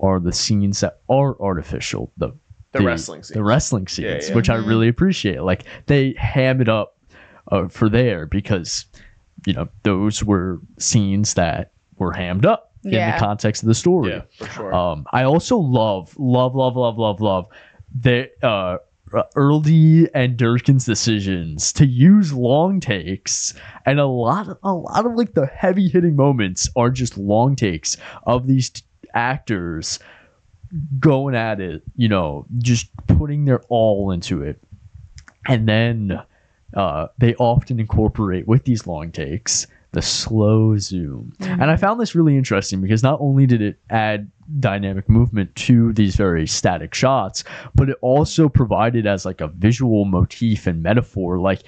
are the scenes that are artificial. The
The wrestling
The wrestling scenes,
yeah.
which I really appreciate. Like they ham it up uh, for there because you know those were scenes that were hammed up in the context of the story.
Yeah, for sure.
Um, I also love, love, love, love, love, love the uh, Erdély and Durkin's decisions to use long takes, and a lot, a lot of like the heavy hitting moments are just long takes of these t- actors going at it. You know, just putting their all into it, and then uh, they often incorporate with these long takes the slow zoom. And I found this really interesting because not only did it add dynamic movement to these very static shots, but it also provided as like a visual motif and metaphor. Like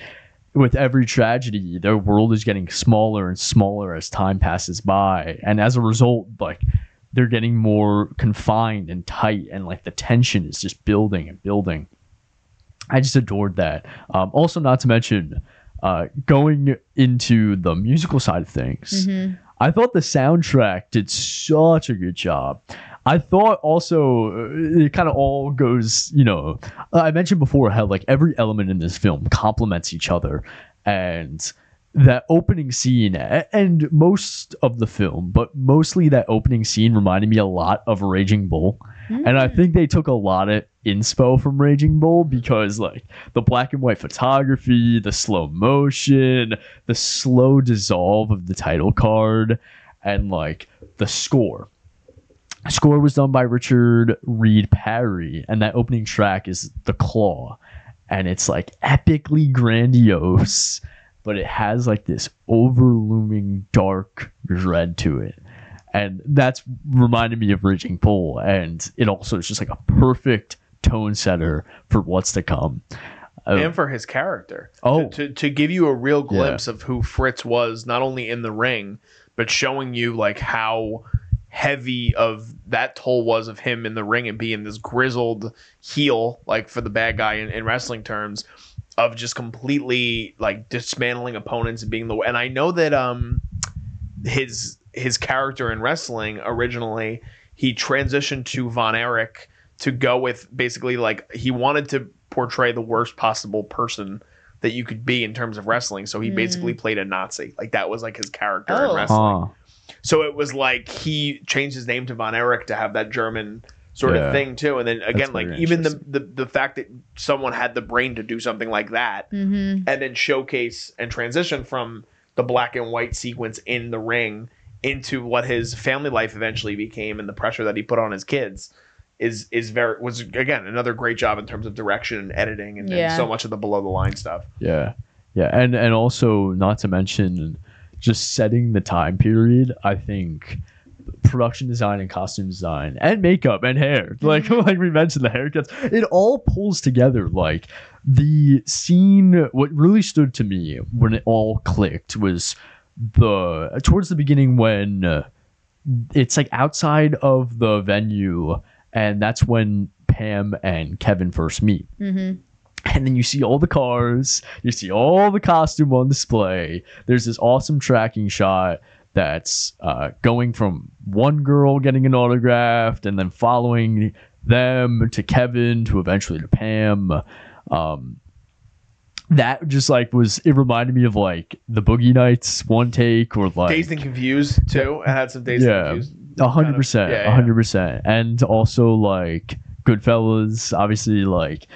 with every tragedy, their world is getting smaller and smaller as time passes by. And as a result, like they're getting more confined and tight, and like the tension is just building and building. I just adored that. Um, also, not to mention, uh, going into the musical side of things, I thought the soundtrack did such a good job. I thought also uh, it kind of all goes, you know, I mentioned before how like every element in this film complements each other, and that opening scene and most of the film, but mostly that opening scene reminded me a lot of Raging Bull. And I think they took a lot of inspo from Raging Bull because like the black and white photography, the slow motion, the slow dissolve of the title card, and like the score. The Score was done by Richard Reed Parry, and that opening track is The Claw. And it's like epically grandiose, but it has like this overlooming dark dread to it and that's reminded me of Raging Bull, and it also is just like a perfect tone setter for what's to come. Uh,
and for his character.
Oh.
To, to, to give you a real glimpse of who Fritz was, not only in the ring, but showing you like how heavy of that toll was of him in the ring and being this grizzled heel, like for the bad guy in, in wrestling terms, of just completely like dismantling opponents and being the and I know that um his his character in wrestling originally he transitioned to Von Erich to go with basically like he wanted to portray the worst possible person that you could be in terms of wrestling. So he basically played a Nazi. Like that was like his character in
Oh.
wrestling.
huh.
So it was like he changed his name to Von Erich to have that German sort
Yeah.
of thing too. And then again, like even the, the the fact that someone had the brain to do something like that
Mm-hmm.
and then showcase and transition from the black and white sequence in the ring into what his family life eventually became and the pressure that he put on his kids is is very was again another great job in terms of direction and editing and, and so much of the below the line stuff.
Yeah, yeah, and and also not to mention just setting the time period. I think production design and costume design and makeup and hair, like mm-hmm. like we mentioned, the haircuts, it all pulls together. Like the scene, what really stood to me when it all clicked was the towards the beginning when. Uh, it's like outside of the venue and that's when pam and kevin first meet
Mm-hmm.
and then you see all the cars you see all the costume on display there's this awesome tracking shot that's uh, going from one girl getting an autograph and then following them to kevin to eventually to pam um, that just like was it reminded me of like the boogie nights one take or like
Dazed and confused too. I had some dazed
Yeah.
and confused.
a hundred percent,
yeah,
a hundred percent, and also like Goodfellas. Obviously, like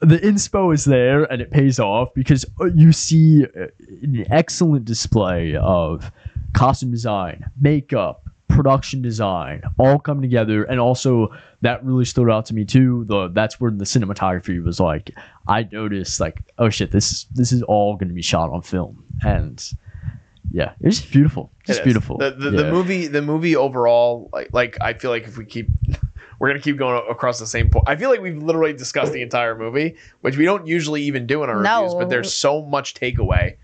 the inspo is there, and it pays off because uh, you see uh, an excellent display of costume design, makeup, production design all come together and also that really stood out to me too the that's where the cinematography was like i noticed like oh shit this this is all going to be shot on film and yeah it's just beautiful
It
just beautiful
The the, the movie the movie overall like like I feel like if we keep we're gonna keep going across the same point. I feel like we've literally discussed the entire movie, which we don't usually even do in our
No.
reviews. But there's so much takeaway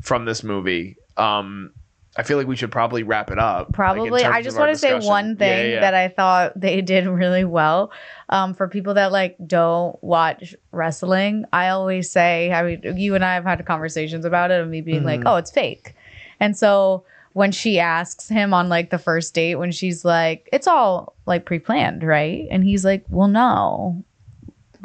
from this movie. Um, I feel like we should probably wrap it up.
Probably.
terms
I just want to say one
Yeah,
thing
yeah.
that I thought they did really well. Um, for people that like don't watch wrestling, I always say, I mean, you and I have had conversations about it, of me being like,
Mhm.
"Oh, it's fake," and so when she asks him on like the first date, when she's like, "It's all like pre-planned, right?" and he's like, "Well, no,"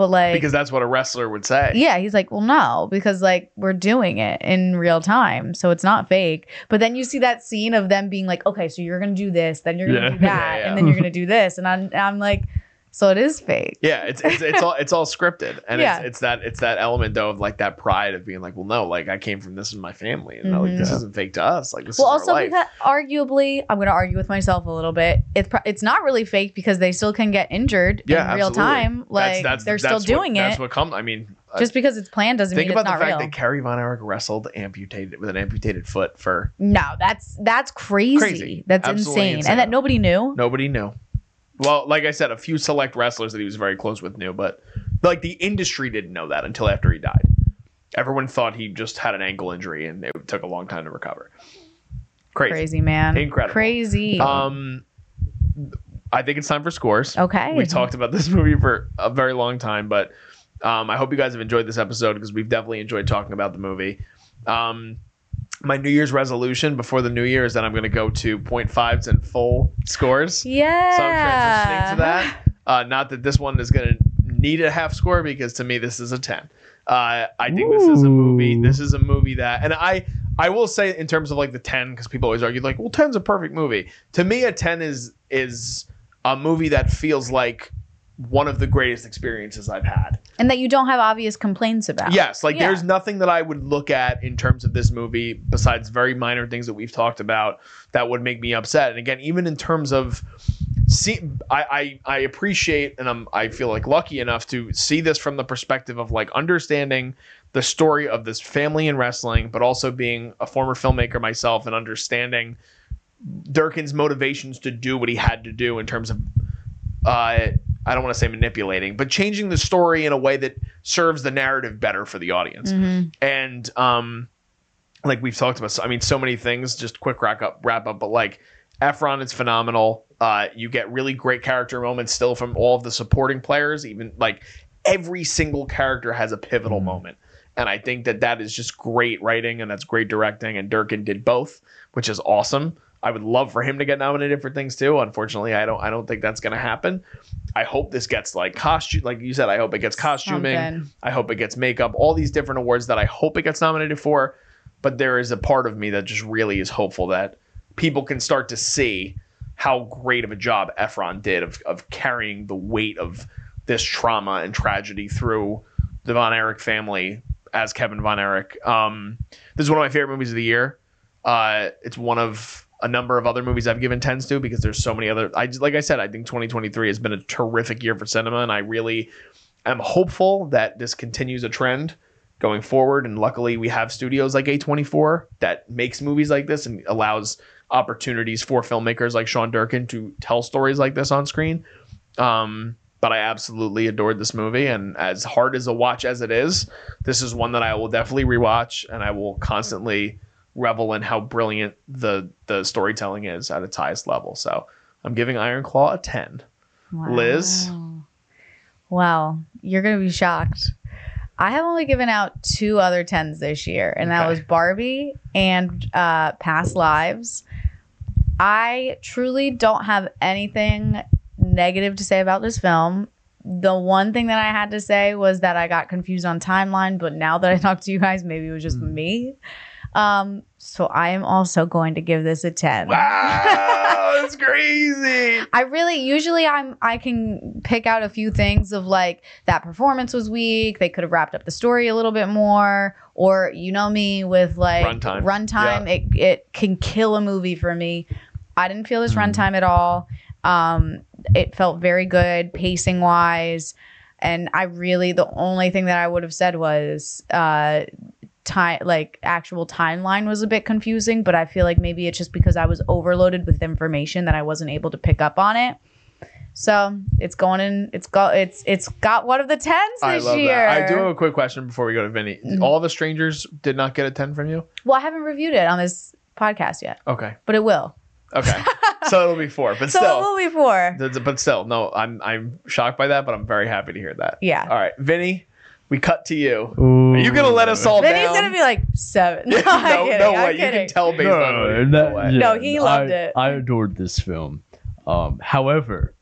but like
because that's what a wrestler would say.
yeah, he's like, well, no, because like we're doing it in real time, so it's not fake. But then you see that scene of them being like, okay, so you're gonna do this, then you're gonna
Yeah.
do that,
Yeah, yeah.
and then you're gonna do this, and I'm, I'm like, so it is fake.
Yeah, it's it's, it's all it's all scripted, and
Yeah.
it's it's that it's that element though of like that pride of being like, well, no, like I came from this in my family, and like
Mhm.
this isn't fake to us. Like this
Well,
is
also because arguably, I'm gonna argue with myself a little bit. It's pro- it's not really fake because they still can get injured
yeah,
in real time. Like they're still
that's
doing
what,
it.
That's what comes. I mean, uh,
Just because it's planned doesn't mean
think
mean
about
it's
the
not
fact
real.
that Kerry Von Erich wrestled amputated with an amputated foot for
no, that's that's crazy.
Crazy.
That's insane.
insane.
and that nobody knew.
nobody knew. Well, like I said, a few select wrestlers that he was very close with knew, but like the industry didn't know that until after he died. Everyone thought he just had an ankle injury, and it took a long time to recover. Crazy.
Crazy man.
Incredible.
Crazy.
Um, I think it's time for scores.
okay.
We talked about this movie for a very long time, but um, I hope you guys have enjoyed this episode because we've definitely enjoyed talking about the movie. Um, my New Year's resolution before the New Year is that I'm going to go to 0.5s and full scores.
Yeah.
So I'm transitioning to that. Uh, not that this one is going to need a half score because to me this is a 10. Uh, I think this is a movie. This is a movie that, and I I will say in terms of like the 10 because people always argue like, well, 10's a perfect movie. To me, a 10 is is a movie that feels like one of the greatest experiences I've had.
And that you don't have obvious complaints about.
Yes, like
Yeah.
there's nothing that I would look at in terms of this movie besides very minor things that we've talked about that would make me upset. And again, even in terms of see I I, I appreciate and I'm I feel like lucky enough to see this from the perspective of like understanding the story of this family in wrestling, but also being a former filmmaker myself and understanding Durkin's motivations to do what he had to do in terms of uh I don't want to say manipulating, but changing the story in a way that serves the narrative better for the audience.
Mhm.
And um, like we've talked about, so, I mean, so many things. Just quick wrap up, wrap up. But like Efron is phenomenal. Uh, you get really great character moments still from all of the supporting players. Even like every single character has a pivotal
Mhm.
moment, and I think that that is just great writing and that's great directing. And Durkin did both, which is awesome. I would love for him to get nominated for things too. Unfortunately, I don't. I don't think that's going to happen. I hope this gets like costume, like you said. I hope it gets costuming.
Something.
I hope it gets makeup, all these different awards that I hope it gets nominated for. But there is a part of me that just really is hopeful that people can start to see how great of a job Efron did of, of carrying the weight of this trauma and tragedy through the Von Erich family as Kevin Von Erich. Um, this is one of my favorite movies of the year. Uh, it's one of a number of other movies I've given tens to because there's so many other. I like I said, I think 2023 has been a terrific year for cinema, and I really am hopeful that this continues a trend going forward. And luckily, we have studios like A24 that makes movies like this and allows opportunities for filmmakers like Sean Durkin to tell stories like this on screen. Um, but I absolutely adored this movie, and as hard as a watch as it is, this is one that I will definitely rewatch, and I will constantly revel in how brilliant the the storytelling is at its highest level. So I'm giving Iron Claw a 10. Liz?
Wow. Wow, you're gonna be shocked. I have only given out two other tens this year, and that was Barbie and uh, Past Lives. I truly don't have anything negative to say about this film. The one thing that I had to say was that I got confused on timeline, but now that I talked to you guys, maybe it was just
Hmm.
me. Um, so I am also going to give this a 10.
Wow, that's crazy.
I really usually I'm I can pick out a few things of like that performance was weak. They could have wrapped up the story a little bit more, or you know me with like
Runtime.
Runtime, it it can kill a movie for me. I didn't feel this runtime at all. Um, it felt very good pacing wise, and I really the only thing that I would have said was uh, time like actual timeline was a bit confusing. But I feel like maybe it's just because I was overloaded with information that I wasn't able to pick up on it. So it's going in. It's got. It's it's got one of the tens
I
this
love
year.
that. I do have a quick question before we go to Vinny.
Mhm.
All the strangers did not get a 10 from you?
Well, I haven't reviewed it on this podcast yet,
Okay.
but it will.
Okay. so it'll be four. But
so it
still.
will be four.
But still, no, I'm I'm shocked by that, but I'm very happy to hear that.
Yeah.
All right. Vinny, we cut to you.
Ooh.
Are you gonna let us all
Then
down?
he's gonna be like seven. No,
no,
I'm kidding.
no
I'm
way. You
kidding.
can tell based on what
that-
no way.
yeah,
No, he loved
I-
it.
I adored this film. Um, however,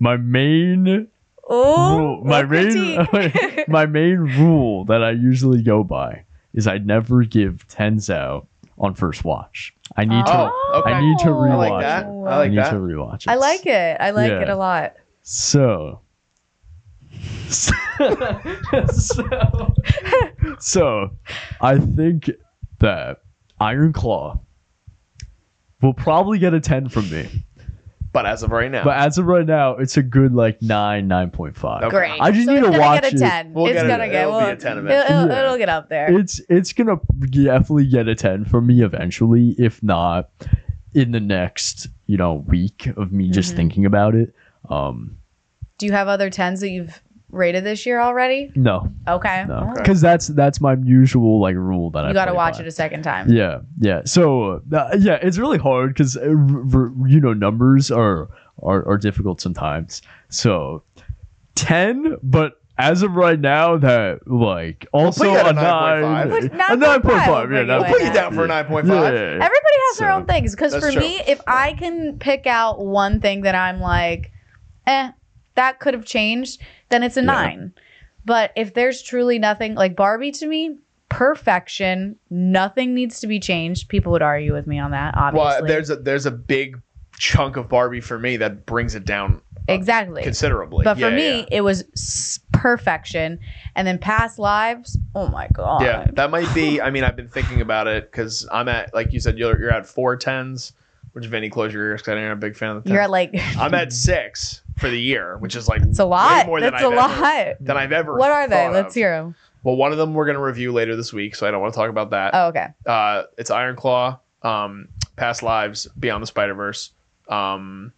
my main
Ooh,
rule, my main
critique?
my main rule that I usually go by is I never give tens out on first watch. I need to
Oh, okay.
I need to
I like that.
it.
I
I
like
need
that.
to rewatch it.
I like it. I like
Yeah.
it a lot.
So, so, so, I think that Iron Claw will probably get a 10 from me.
But as of right now,
But as of right now, it's a good like 9, 9.5.
Okay.
Great.
I just
so
need
it's
to
gonna
watch
get a
it.
ten.
We'll
it's
get it-
gonna get.
it'll be
well,
a 10
It'll,
eventually.
Yeah.
it'll get up there.
It's it's gonna definitely get a 10 from me eventually, if not in the next, you know, week of me just
Mhm.
thinking about it. Um
Do you have other tens that you've rated this year already?
no,
Okay.
no.
Well,
Because that's that's my usual like rule that I
You got to watch
by.
it a second time.
Yeah, yeah. So uh, yeah, it's really hard because uh, r- r- you know numbers are, are are difficult sometimes. So ten, but as of right now, that like also
put you at
a
a 9.5.
nine,
Put
a
9.5
nine point
will
Yeah,
you
that-
in
put you down for a 9.5.
Yeah,
Everybody has their own things. Because for
true.
me, if I can pick out one thing that I'm like, eh, that could have changed, then it's a
Yeah.
nine. But if there's truly nothing, like Barbie to me, perfection, nothing needs to be changed. People would argue with me on that, obviously.
Well, there's a there's a big chunk of Barbie for me that brings it down uh,
exactly.
considerably.
But for
Yeah,
me,
yeah.
it was perfection. And then past lives, oh my god.
Yeah, that might be. I mean, I've been thinking about it because I'm at, like you said, you're, you're at four tens, which Vinny, close your ears because I know you're a big fan of the 10s.
You're at like
I'm at six for the year, which is like
it's a lot.
more than
That's a
I've
lot.
Ever, than I've ever.
What are they?
thought
Let's
of.
hear them.
Well, one of them we're gonna review later this week, so I don't want to talk about that.
Oh, okay.
Uh, it's Iron Claw, um, Past Lives, Beyond the Spider Verse, um,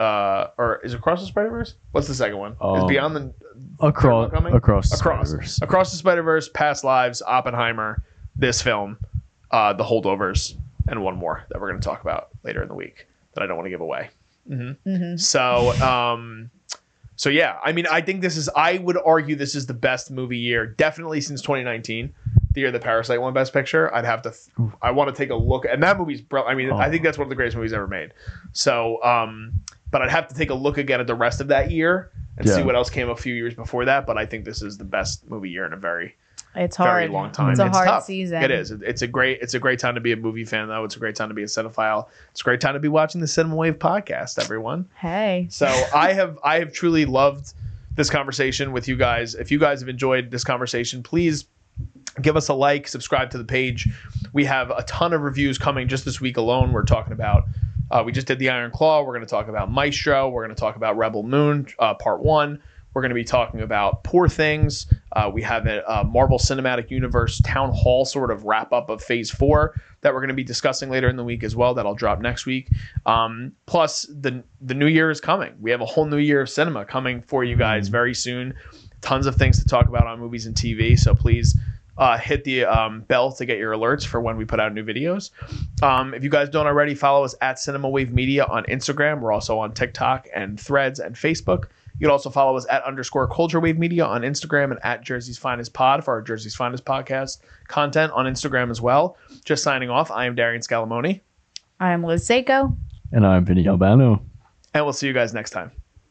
uh, or is it Across the Spider Verse? What's the second one? is
Um,
Beyond the
across
coming?
across the
Across.
Spider-Verse.
Across the Spider Verse, Past Lives, Oppenheimer, this film, uh, The Holdovers, and one more that we're going to talk about later in the week that I don't want to give away. Hmm
hmm
So, um, so yeah, I mean, I think this is. I would argue this is the best movie year, definitely since 2019, the year the Parasite won Best Picture. I'd have to. I want to take a look, and that movie's. Bro- I mean, I
Oh.
think that's one of the greatest movies ever made. So, um, but I'd have to take a look again at the rest of that year and see what else came a few years before that. But I think this is the best movie year in a very,
It's
very
hard.
long time.
It's a hard
tough.
season.
It is. It's a great. It's a great time to be a movie fan, though. It's a great time to be a cinephile. It's a great time to be watching the Cinema Wave podcast. Everyone.
Hey.
So I have I have truly loved this conversation with you guys. If you guys have enjoyed this conversation, please give us a like, subscribe to the page. We have a ton of reviews coming just this week alone. We're talking about uh, we just did the Iron Claw. We're going to talk about Maestro. We're going to talk about Rebel Moon uh, Part One. We're going to be talking about Poor Things. Uh, we have a, uh Marvel Cinematic Universe Town Hall sort of wrap up of Phase Four that we're going to be discussing later in the week as well. That'll drop next week. Um, plus, the the new year is coming. We have a whole new year of cinema coming for you guys very soon. Tons of things to talk about on movies and TV. So please uh, hit the um, bell to get your alerts for when we put out new videos. Um, if you guys don't already, follow us at Cinema Wave Media on Instagram. We're also on TikTok and Threads and Facebook. You can also follow us at underscore Culture Wave Media on Instagram and at Jersey's Finest Pod for our Jersey's Finest podcast content on Instagram as well. Just signing off. I am Darian Scalamoni,
I am Liz Seiko.
And I'm Vinny Albano.
and we'll see you guys next time.